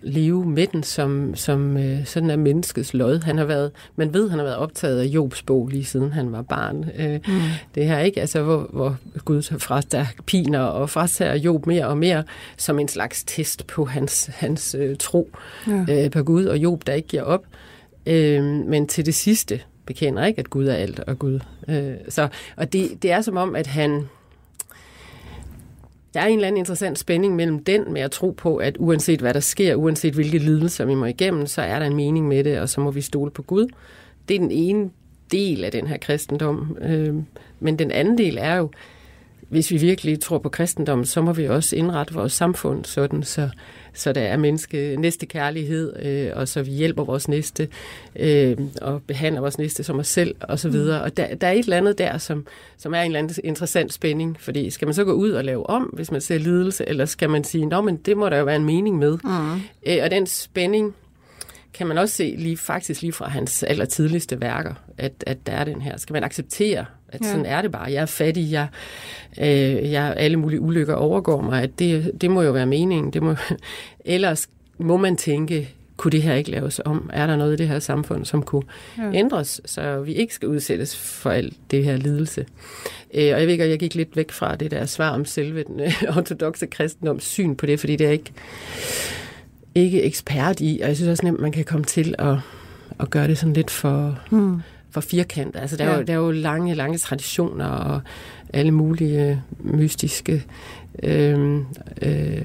S4: leve med den, som, som øh, sådan er menneskets lod. Han har været, man ved, han har været optaget af Jobs bog lige siden han var barn. Øh, mm. Det her ikke, altså hvor, hvor Gud så fratager piner og fratager Job mere og mere som en slags test på hans, hans øh, tro ja. øh, på Gud og Job, der ikke giver op. Øh, men til det sidste bekender ikke, at Gud er alt og Gud. Øh, så, og det, det er som om, at han der er en eller anden interessant spænding mellem den med at tro på, at uanset hvad der sker, uanset hvilke lidelser vi må igennem, så er der en mening med det, og så må vi stole på Gud. Det er den ene del af den her kristendom. Øhm, men den anden del er jo, hvis vi virkelig tror på kristendommen, så må vi også indrette vores samfund sådan, så, så der er menneske, næste kærlighed, øh, og så vi hjælper vores næste, øh, og behandler vores næste som os selv, og så videre. Og der, der er et eller andet der, som, som er en eller anden interessant spænding, fordi skal man så gå ud og lave om, hvis man ser lidelse, eller skal man sige, nå, men det må der jo være en mening med. Mm. Øh, og den spænding, kan man også se lige, faktisk lige fra hans allertidligste værker, at, at der er den her. Skal man acceptere, at ja. sådan er det bare. Jeg er fattig, jeg, øh, jeg alle mulige ulykker overgår mig, at det, det må jo være meningen. Det må, ellers må man tænke, kunne det her ikke laves om? Er der noget i det her samfund, som kunne ja. ændres, så vi ikke skal udsættes for alt det her lidelse? Øh, og jeg ved ikke, jeg gik lidt væk fra det der svar om selve den øh, ortodoxe kristendoms syn på det, fordi det er ikke ikke ekspert i, og jeg synes også nemt, man kan komme til at, at gøre det sådan lidt for, hmm. For firkantet. Altså, der, ja. er jo, der er jo lange, lange traditioner og alle mulige øh, mystiske øh, øh,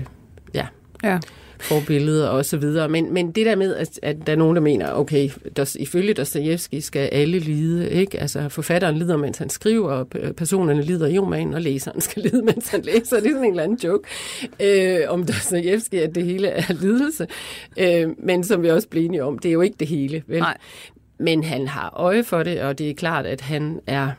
S4: ja,
S3: Ja.
S4: forbilleder og så videre. Men, men det der med, at, at der er nogen, der mener, okay, der, ifølge Dostojevski skal alle lide, ikke? Altså forfatteren lider, mens han skriver, og personerne lider i romanen, og læseren skal lide, mens han læser. Det er sådan en eller anden joke øh, om Dostojevski, at det hele er lidelse. Øh, men som vi også blev enige om, det er jo ikke det hele, vel?
S3: Nej.
S4: Men han har øje for det, og det er klart, at han er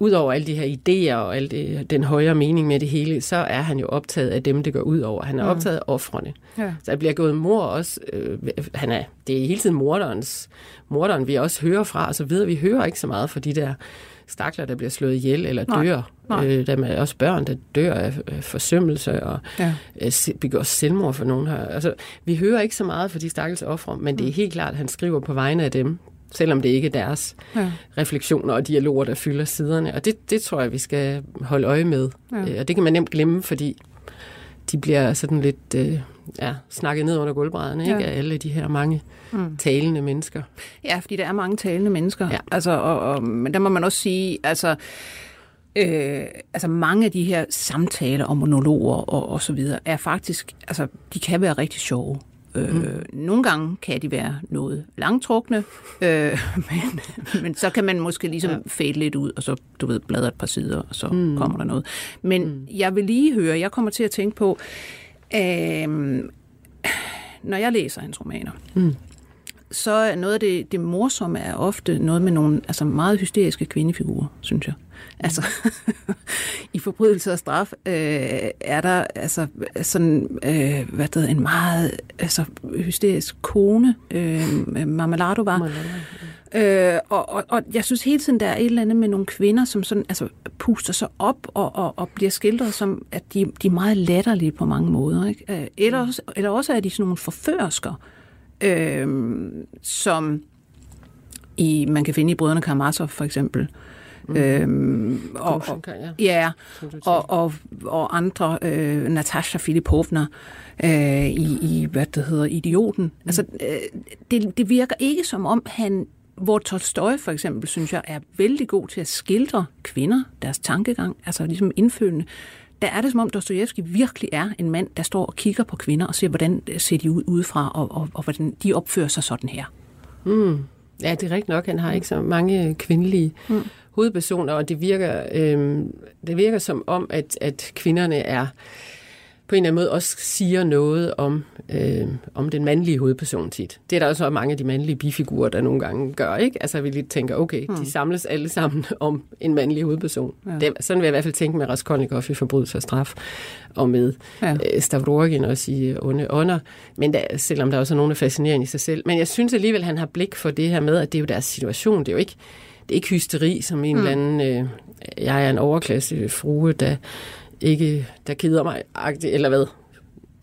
S4: Udover alle de her idéer og al det, den højere mening med det hele, så er han jo optaget af dem, det går ud over. Han er mm. optaget af offrene.
S3: Ja.
S4: Så der bliver gået mor også. Øh, han er, det er hele tiden morderens, morderen, vi også hører fra, og så videre. Vi hører ikke så meget for de der stakler, der bliver slået ihjel eller
S3: Nej.
S4: dør.
S3: Nej.
S4: Øh, der er også børn, der dør af, forsømmelse og
S3: Ja.
S4: øh, begår selvmord for nogen her. Altså, vi hører ikke så meget for de stakkels ofre, men det er helt klart, at han skriver på vegne af dem, selvom det ikke er deres
S3: Ja.
S4: refleksioner og dialoger, der fylder siderne. Og det, det tror jeg, vi skal holde øje med.
S3: Ja.
S4: Øh, Og det kan man nemt glemme, fordi de bliver sådan lidt øh, ja, snakket ned under gulvbrædderne,
S3: Ja.
S4: ikke? Af alle de her mange mm. talende mennesker.
S3: Ja, fordi der er mange talende mennesker.
S4: Ja.
S3: Altså, og, og, men der må man også sige, altså, øh, altså mange af de her samtaler og monologer og, og så videre, er faktisk, altså, de kan være rigtig sjove. Øh, mm. Nogle gange kan de være noget langtrukne, øh, men, men så kan man måske ligesom ja. fade lidt ud, og så, du ved, bladre et par sider, og så mm. kommer der noget. Men mm. jeg vil lige høre, jeg kommer til at tænke på, øh, når jeg læser hans romaner, mm. så er noget af det, det morsomme er ofte noget med nogle altså meget hysteriske kvindefigurer, synes jeg. Altså, i forbrydelse og straf øh, er der altså sådan, øh, hvad det en meget altså, hysterisk kone, øh, Marmeladova. Øh, og, og, og jeg synes hele tiden, der er et eller andet med nogle kvinder, som sådan, altså, puster sig op og, og, og bliver skildret som, at de, de er meget latterlige på mange måder. Ikke? Øh, eller, også, eller også er de sådan nogle forførsker, øh, som i, man kan finde i Brødrene Karamazov for eksempel.
S4: Mm. Øhm, og, og,
S3: ja, og, og, og andre, øh, Natasha Filipovna øh, i, i, hvad det hedder, Idioten. Mm. Altså, øh, det, det virker ikke som om han hvor Tolstoy for eksempel, synes jeg, er vældig god til at skildre kvinder, deres tankegang, altså ligesom indfølgende. Der er det som om Dostojevski virkelig er en mand, der står og kigger på kvinder og ser, hvordan ser de ud udefra, og, og, og hvordan de opfører sig sådan her.
S4: Mm. Ja, det er rigtigt nok. Han har ikke så mange kvindelige mm. Hovedpersoner, og det virker, øh, det virker som om, at, at kvinderne er på en eller anden måde også siger noget om, øh, om den mandlige hovedperson tit. Det er der også mange af de mandlige bifigurer, der nogle gange gør, ikke? Altså vi lige tænker, okay, mm. de samles alle sammen om en mandlig hovedperson. Ja. Det, sådan vil jeg i hvert fald tænke med Raskolnikov i Forbrydelse og Straf, og med ja. øh, Stavrogin også i Onde Ånder, men der, selvom der også er nogen, der er fascinerende i sig selv. Men jeg synes alligevel, han har blik for det her med, at det er jo deres situation. Det er jo ikke, det er ikke hysteri, som en mm. eller anden, øh, jeg er en overklasse frue, der ikke, der keder mig, eller hvad?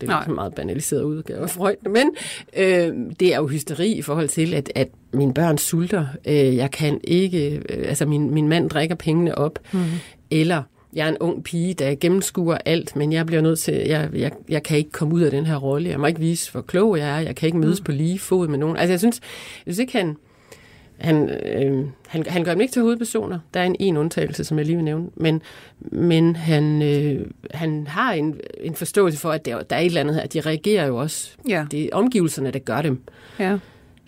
S4: Det er en meget banaliseret udgave af Freud, men øh, det er jo hysteri i forhold til, at, at mine børn sulter. Øh, jeg kan ikke, øh, altså min, min mand drikker pengene op, mm. eller jeg er en ung pige, der gennemskuer alt, men jeg bliver nødt til, jeg, jeg, jeg kan ikke komme ud af den her rolle. Jeg må ikke vise, hvor klog jeg er. Jeg kan ikke mødes mm. på lige fod med nogen. Altså jeg synes, jeg synes ikke, han, han, øh, han, han gør dem ikke til hovedpersoner. Der er en en undtagelse, som jeg lige vil nævne. Men, men han, øh, han har en, en forståelse for, at der, der er et eller andet her. De reagerer jo også. Ja. Det er omgivelserne, der gør dem. Ja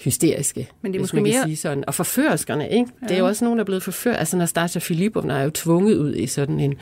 S4: hysteriske, Men det er hvis man mere... kan sige sådan. Og forførskerne, ikke? Ja. Det er jo også nogen, der er blevet forført. Altså Nastasia Filipovna er jo tvunget ud i sådan en,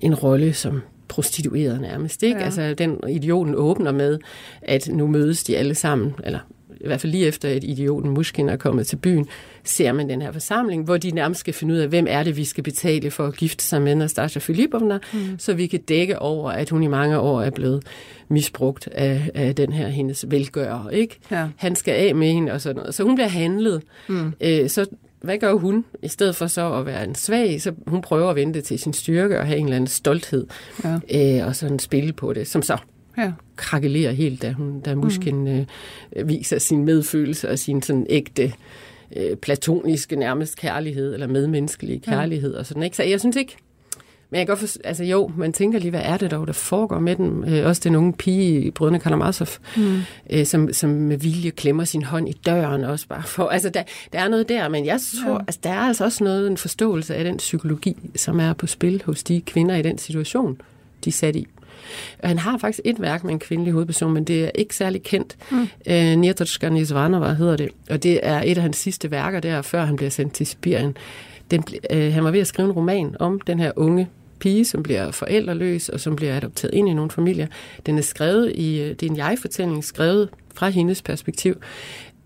S4: en rolle som prostitueret nærmest. Ikke? Ja. Altså den idioten åbner med, at nu mødes de alle sammen, eller i hvert fald lige efter, at idioten Mushkin er kommet til byen, ser man den her forsamling, hvor de nærmest skal finde ud af, hvem er det, vi skal betale for at gifte sig med Nastasia Filipovna, mm. så vi kan dække over, at hun i mange år er blevet misbrugt af, af den her hendes velgører. Ikke? Ja. Han skal af med hende og sådan noget. Så hun bliver handlet. Mm. Øh, så hvad gør hun? I stedet for så at være en svag, så hun prøver at vente til sin styrke og have en eller anden stolthed, ja. øh, og sådan spille på det, som så ja. krakelerer helt, da, hun, da Muskin mm. øh, viser sin medfølelse og sin sådan ægte øh, platoniske nærmest kærlighed, eller medmenneskelige kærlighed ja. og sådan, ikke? Så jeg synes ikke, men jeg kan godt for, altså jo, man tænker lige, hvad er det dog, der foregår med den? Øh, også den unge pige i Brødrene Karamazov, mm. øh, som, som med vilje klemmer sin hånd i døren også bare for. Altså der, der er noget der, men jeg tror, ja. altså, der er altså også noget, en forståelse af den psykologi, som er på spil hos de kvinder i den situation, de er sat i. Han har faktisk et værk med en kvindelig hovedperson, men det er ikke særlig kendt. Mm. Øh, Nirtotska Nizvanova hedder det, og det er et af hans sidste værker der, før han bliver sendt til Sibirien. Den, øh, han var ved at skrive en roman om den her unge pige, som bliver forældreløs og som bliver adopteret ind i nogle familier. Den er skrevet i, øh, det er en jeg-fortælling, skrevet fra hendes perspektiv.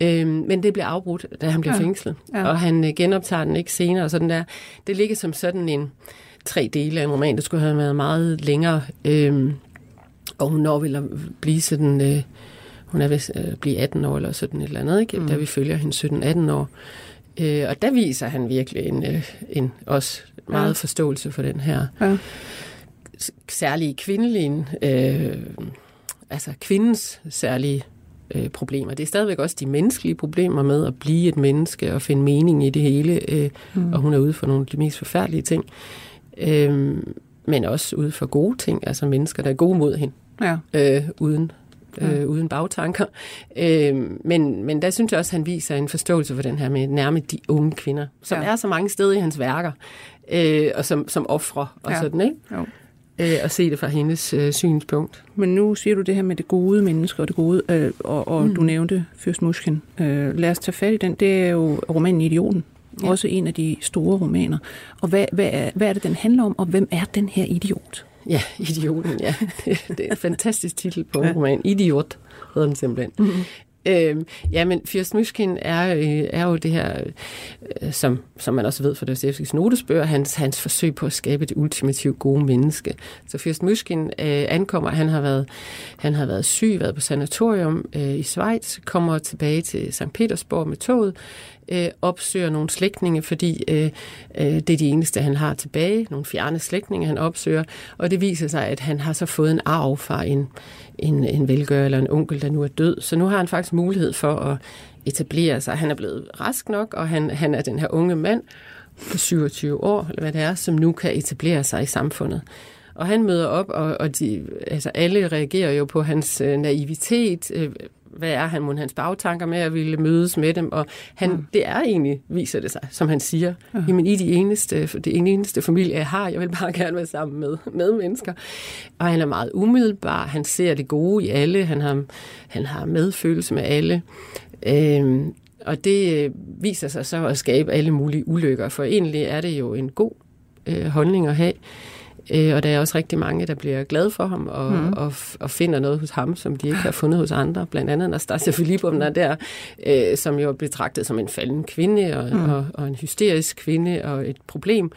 S4: Øhm, men det bliver afbrudt, da han bliver ja. fængslet. Ja. Og han øh, genoptager den ikke senere. Og sådan der. Det ligger som sådan en tre dele af en roman, der skulle have været meget længere. Øhm, og hun når vel at blive sådan... Øh, hun er ved at øh, blive 18 år eller sådan et eller andet, ikke? Mm. da vi følger hende 17-18 år. Øh, og der viser han virkelig en, øh, en også meget ja. forståelse for den her ja. særlige kvindelige, øh, altså kvindens særlige øh, problemer. Det er stadigvæk også de menneskelige problemer med at blive et menneske og finde mening i det hele, øh, mm. og hun er ude for nogle af de mest forfærdelige ting. Øh, men også ude for gode ting, altså mennesker, der er gode mod hende, ja. øh, uden øh, ja. uden bagtanker. Øh, men, men der synes jeg også, at han viser en forståelse for den her med nærme de unge kvinder, som ja. er så mange steder i hans værker, øh, og som, som ofre og ja. sådan, ikke? Jo. Øh, og se det fra hendes øh, synspunkt.
S3: Men nu siger du det her med det gode menneske og det gode, øh, og, og mm. du nævnte Fyrst Muskin. Øh, lad os tage fat i den. Det er jo romanen Idioten. Ja. Også en af de store romaner. Og hvad, hvad, er, hvad er det, den handler om, og hvem er den her idiot?
S4: Ja, Idioten, ja. Det, det er en fantastisk titel på en roman. Idiot hedder den simpelthen. Mm-hmm. Øhm, ja, men Fyrst Myskin er, øh, er jo det her, øh, som, som man også ved fra Dostojevskis notesbøger, hans, hans forsøg på at skabe det ultimativt gode menneske. Så Fyrst Myskin øh, ankommer, han har, været, han har været syg, været på sanatorium øh, i Schweiz, kommer tilbage til St. Petersborg med toget, øh, opsøger nogle slægtninge, fordi øh, øh, det er de eneste, han har tilbage, nogle fjerne slægtninge, han opsøger, og det viser sig, at han har så fået en arv fra en, en, en velgører eller en onkel, der nu er død. Så nu har han faktisk mulighed for at etablere sig. Han er blevet rask nok, og han, han er den her unge mand på 27 år, eller hvad det er, som nu kan etablere sig i samfundet. Og han møder op, og, og de, altså alle reagerer jo på hans øh, naivitet, øh, hvad er han, mon hans bagtanker med at ville mødes med dem, og han, mm. det er egentlig, viser det sig, som han siger, ja. jamen I er de eneste, det eneste familie, jeg har, jeg vil bare gerne være sammen med, med mennesker. Og han er meget umiddelbar, han ser det gode i alle, han har, han har medfølelse med alle, øhm, og det øh, viser sig så at skabe alle mulige ulykker, for egentlig er det jo en god øh, holdning at have, Øh, og der er også rigtig mange, der bliver glade for ham og, mm. og, og finder noget hos ham, som de ikke har fundet hos andre. Blandt andet Nastasia Filipovna der, øh, som jo er betragtet som en falden kvinde og, mm. og, og en hysterisk kvinde og et problem.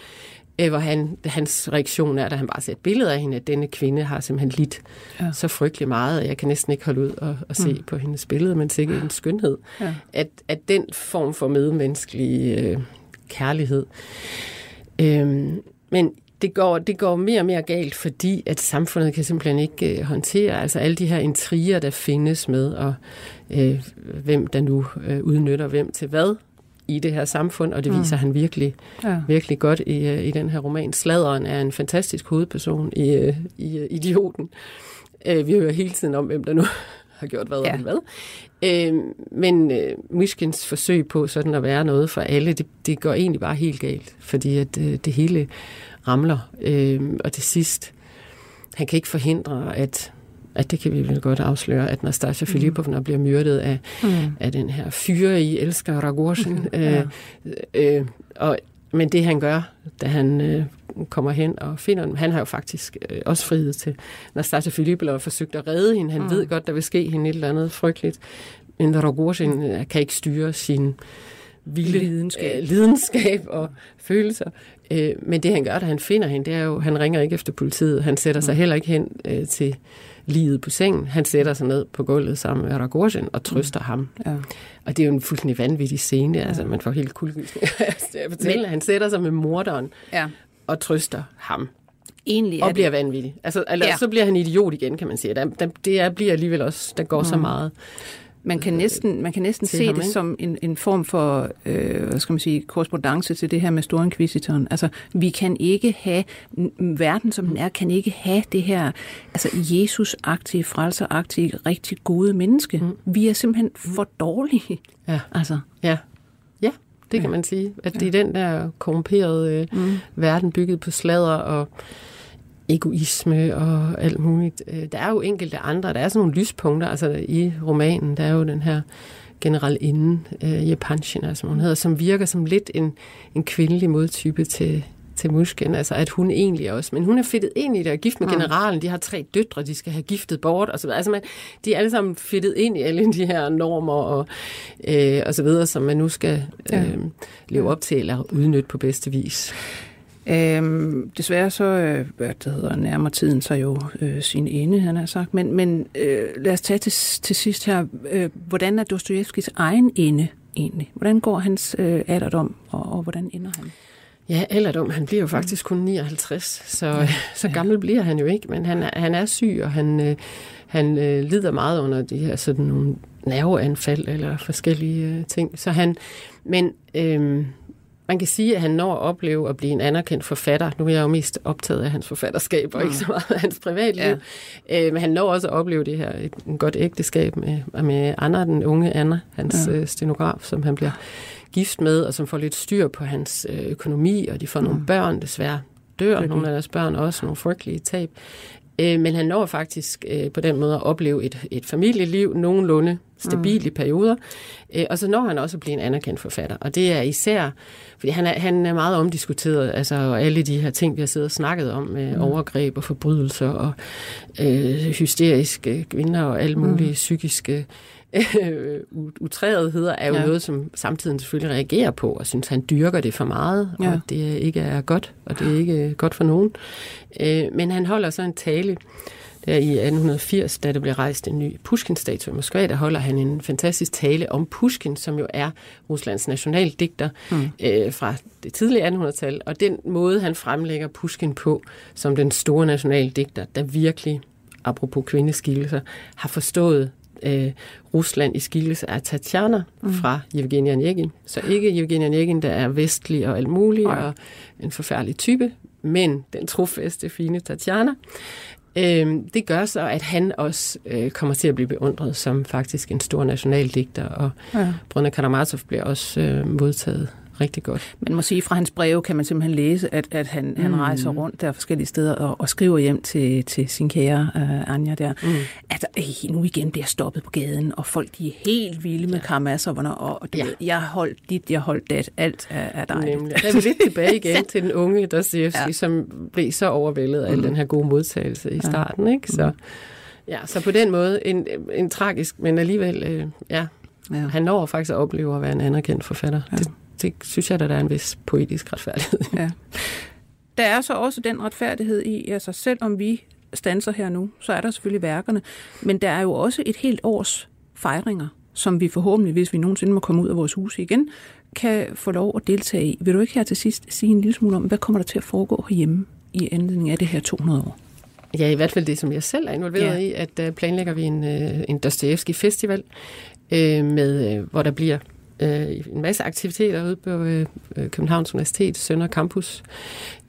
S4: Øh, hvor han, hans reaktion er, da han bare ser et billede af hende, at denne kvinde har simpelthen lidt ja. så frygtelig meget, at jeg kan næsten ikke holde ud og, og se mm. på hendes billede, men sikkert en skønhed. Ja. At, at den form for medmenneskelig øh, kærlighed. Øh, men det går, det går mere og mere galt, fordi at samfundet kan simpelthen ikke øh, håndtere altså alle de her intriger, der findes med, og øh, hvem der nu øh, udnytter hvem til hvad i det her samfund, og det mm. viser han virkelig, ja. virkelig godt i, øh, i den her roman. Sladeren er en fantastisk hovedperson i, øh, i uh, Idioten. Øh, vi hører hele tiden om, hvem der nu har gjort hvad ja. og hvad. Øh, men øh, Myskins forsøg på sådan at være noget for alle, det, det går egentlig bare helt galt, fordi at øh, det hele ramler. Øh, og til sidst, han kan ikke forhindre, at, at det kan vi vel godt afsløre, at Nastasia mm. Filipovna bliver myrdet af, mm. af den her fyre i elsker Ragorsen. ja. øh, øh, og, men det han gør, da han øh, kommer hen og finder dem, han har jo faktisk øh, også frihed til Nastasia Filipovna og forsøgt at redde hende. Han mm. ved godt, der vil ske hende et eller andet frygteligt. Men Rogozin øh, kan ikke styre sin vilde lidenskab, øh, lidenskab og følelser. Øh, men det han gør, da han finder hende, det er jo, han ringer ikke efter politiet. Han sætter sig mm. heller ikke hen øh, til livet på sengen. Han sætter sig ned på gulvet sammen med Ragorzen og trøster mm. ham. Ja. Og det er jo en fuldstændig vanvittig scene. Ja. Altså, man får helt kuldegysning. men... Han sætter sig med morderen ja. og trøster ham. Egentlig og bliver det. vanvittig. Altså, altså ja. så bliver han idiot igen, kan man sige. Der, der, det er, bliver alligevel også, der går mm. så meget.
S3: Man kan næsten, man kan næsten se ham, det som en, en form for øh, hvad skal man sige, korrespondence til det her med Storinquisitoren. Altså, vi kan ikke have, verden som den er, kan ikke have det her altså Jesus-agtige, frelser-agtige, rigtig gode menneske. Mm. Vi er simpelthen for dårlige.
S4: Ja. Altså. Ja. Ja, det kan ja. man sige. At det er den der korrumperede øh, mm. verden bygget på sladder og egoisme og alt muligt. Øh, der er jo enkelte andre, der er sådan nogle lyspunkter, altså i romanen, der er jo den her general inden, uh, Jepanchina, som hun hedder, som virker som lidt en, en kvindelig modtype til, til Musken, altså at hun egentlig også, men hun er fedtet ind i det, og gift med generalen, de har tre døtre, de skal have giftet bort, og så videre. Altså man, de er alle sammen fedtet ind i alle de her normer og, øh, og så videre, som man nu skal øh, leve op til eller udnytte på bedste vis.
S3: Øhm, desværre så øh, hvad det hedder, nærmer tiden sig jo øh, sin ende, han har sagt. Men, men øh, lad os tage til, til sidst her. Øh, hvordan er Dostojevskis egen ende egentlig? Hvordan går hans øh, alderdom, og, og hvordan ender han?
S4: Ja, alderdom. Han bliver jo faktisk kun 59, så, ja, så gammel ja. bliver han jo ikke. Men han han er syg, og han, øh, han øh, lider meget under de her sådan nogle nerveanfald eller forskellige øh, ting. Så han, men... Øh, man kan sige, at han når at opleve at blive en anerkendt forfatter. Nu er jeg jo mest optaget af hans forfatterskab, og mm. ikke så meget af hans privatliv. Ja. Øh, men han når også at opleve det her et, en godt ægteskab med, med Anna, den unge Anna, hans ja. øh, stenograf, som han bliver gift med, og som får lidt styr på hans øh, økonomi, og de får mm. nogle børn, desværre dør okay. nogle af deres børn også, nogle frygtelige tab. Øh, men han når faktisk øh, på den måde at opleve et, et familieliv nogenlunde stabil mm. i perioder. Øh, og så når han også at blive en anerkendt forfatter. Og det er især, fordi han er, han er meget omdiskuteret, altså alle de her ting, vi har siddet og snakket om, med mm. overgreb og forbrydelser og øh, hysteriske kvinder og alle mulige mm. psykiske øh, utræetheder er jo ja. noget, som samtiden selvfølgelig reagerer på, og synes, han dyrker det for meget, ja. og det ikke er godt, og det er ikke godt for nogen. Øh, men han holder så en tale der i 1880, da der blev rejst en ny Pushkin-statue i Moskva, der holder han en fantastisk tale om Pushkin, som jo er Ruslands nationaldigter mm. øh, fra det tidlige 1800-tal, og den måde, han fremlægger Pushkin på, som den store nationaldigter, der virkelig apropos kvindeskikkelser, har forstået øh, Rusland i skikkelse af Tatjana mm. fra Evgenia Onegin. Så ikke Evgenia Onegin, der er vestlig og alt muligt, og en forfærdelig type, men den trofaste, fine Tatjana. Øh, det gør så, at han også øh, kommer til at blive beundret som faktisk en stor nationaldigter, og ja. Brønne Karamazov bliver også øh, modtaget rigtig godt.
S3: Man må sige, fra hans breve kan man simpelthen læse, at, at han, mm. han rejser rundt der forskellige steder og, og skriver hjem til, til sin kære uh, Anja der, mm. at øh, nu igen bliver stoppet på gaden, og folk de er helt vilde med ja. karmasserne, og, og du ja. ved, jeg holdt dit, jeg holdt dat, alt er, er dig.
S4: Nemlig. Der er vi lidt tilbage igen til den unge Dostoyevsky, ja. som blev så overvældet af mm. den her gode modtagelse i starten. Ikke? Så, mm. ja, så på den måde en, en tragisk, men alligevel, øh, ja, Ja. Han når faktisk at opleve at være en anerkendt forfatter. Ja. Det, det synes jeg, at der er en vis poetisk retfærdighed. Ja.
S3: Der er så også den retfærdighed i, altså selvom vi stanser her nu, så er der selvfølgelig værkerne, men der er jo også et helt års fejringer, som vi forhåbentlig, hvis vi nogensinde må komme ud af vores hus igen, kan få lov at deltage i. Vil du ikke her til sidst sige en lille smule om, hvad kommer der til at foregå herhjemme i anledning af det her 200 år?
S4: Ja, i hvert fald det, som jeg selv er involveret ja. i, at uh, planlægger vi en, uh, en Dostoyevsky Festival, uh, med, uh, hvor der bliver øh, en masse aktiviteter ude på øh, Københavns Universitet, Sønder Campus,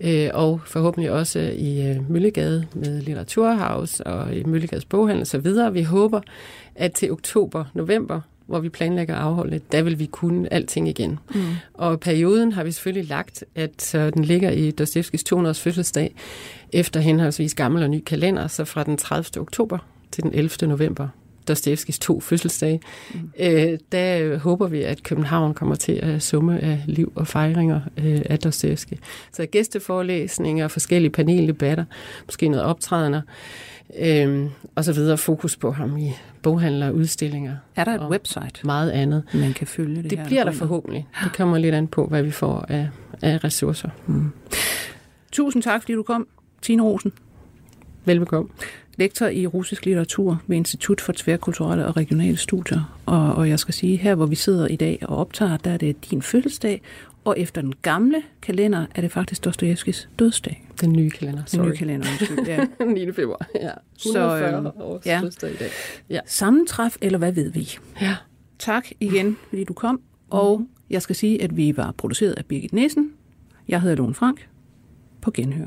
S4: øh, og forhåbentlig også i øh, Møllegade med Litteraturhaus og i Møllegades boghandel osv. Vi håber, at til oktober-november hvor vi planlægger at afholde det, der vil vi kunne alting igen. Mm. Og perioden har vi selvfølgelig lagt, at så den ligger i Dostevskis 200 års fødselsdag, efter henholdsvis gammel og ny kalender, så fra den 30. oktober til den 11. november Dostevskis to fødselsdage, mm. øh, der håber vi, at København kommer til at summe af liv og fejringer øh, af Dostevski. Så gæsteforelæsninger, forskellige paneldebatter, måske noget optrædener, øh, og så videre fokus på ham i boghandler, udstillinger.
S3: Er der et website?
S4: Meget andet.
S3: Man kan følge det
S4: Det bliver der forhåbentlig. Det kommer lidt an på, hvad vi får af, af ressourcer. Mm.
S3: Tusind tak, fordi du kom, Tine Rosen.
S4: Velbekomme
S3: lektor i russisk litteratur ved Institut for Tværkulturelle og Regionale Studier. Og, og jeg skal sige, her hvor vi sidder i dag og optager, der er det din fødselsdag, og efter den gamle kalender er det faktisk Dostojevskis dødsdag.
S4: Den nye kalender, sorry.
S3: Den nye kalender, undskyld, ja.
S4: 9. februar, ja. 140 Så, øhm, års ja. i dag.
S3: Ja. Sammentræf, eller hvad ved vi?
S4: Ja.
S3: Tak igen, fordi du kom. Og jeg skal sige, at vi var produceret af Birgit Nissen. Jeg hedder Lone Frank. På genhør.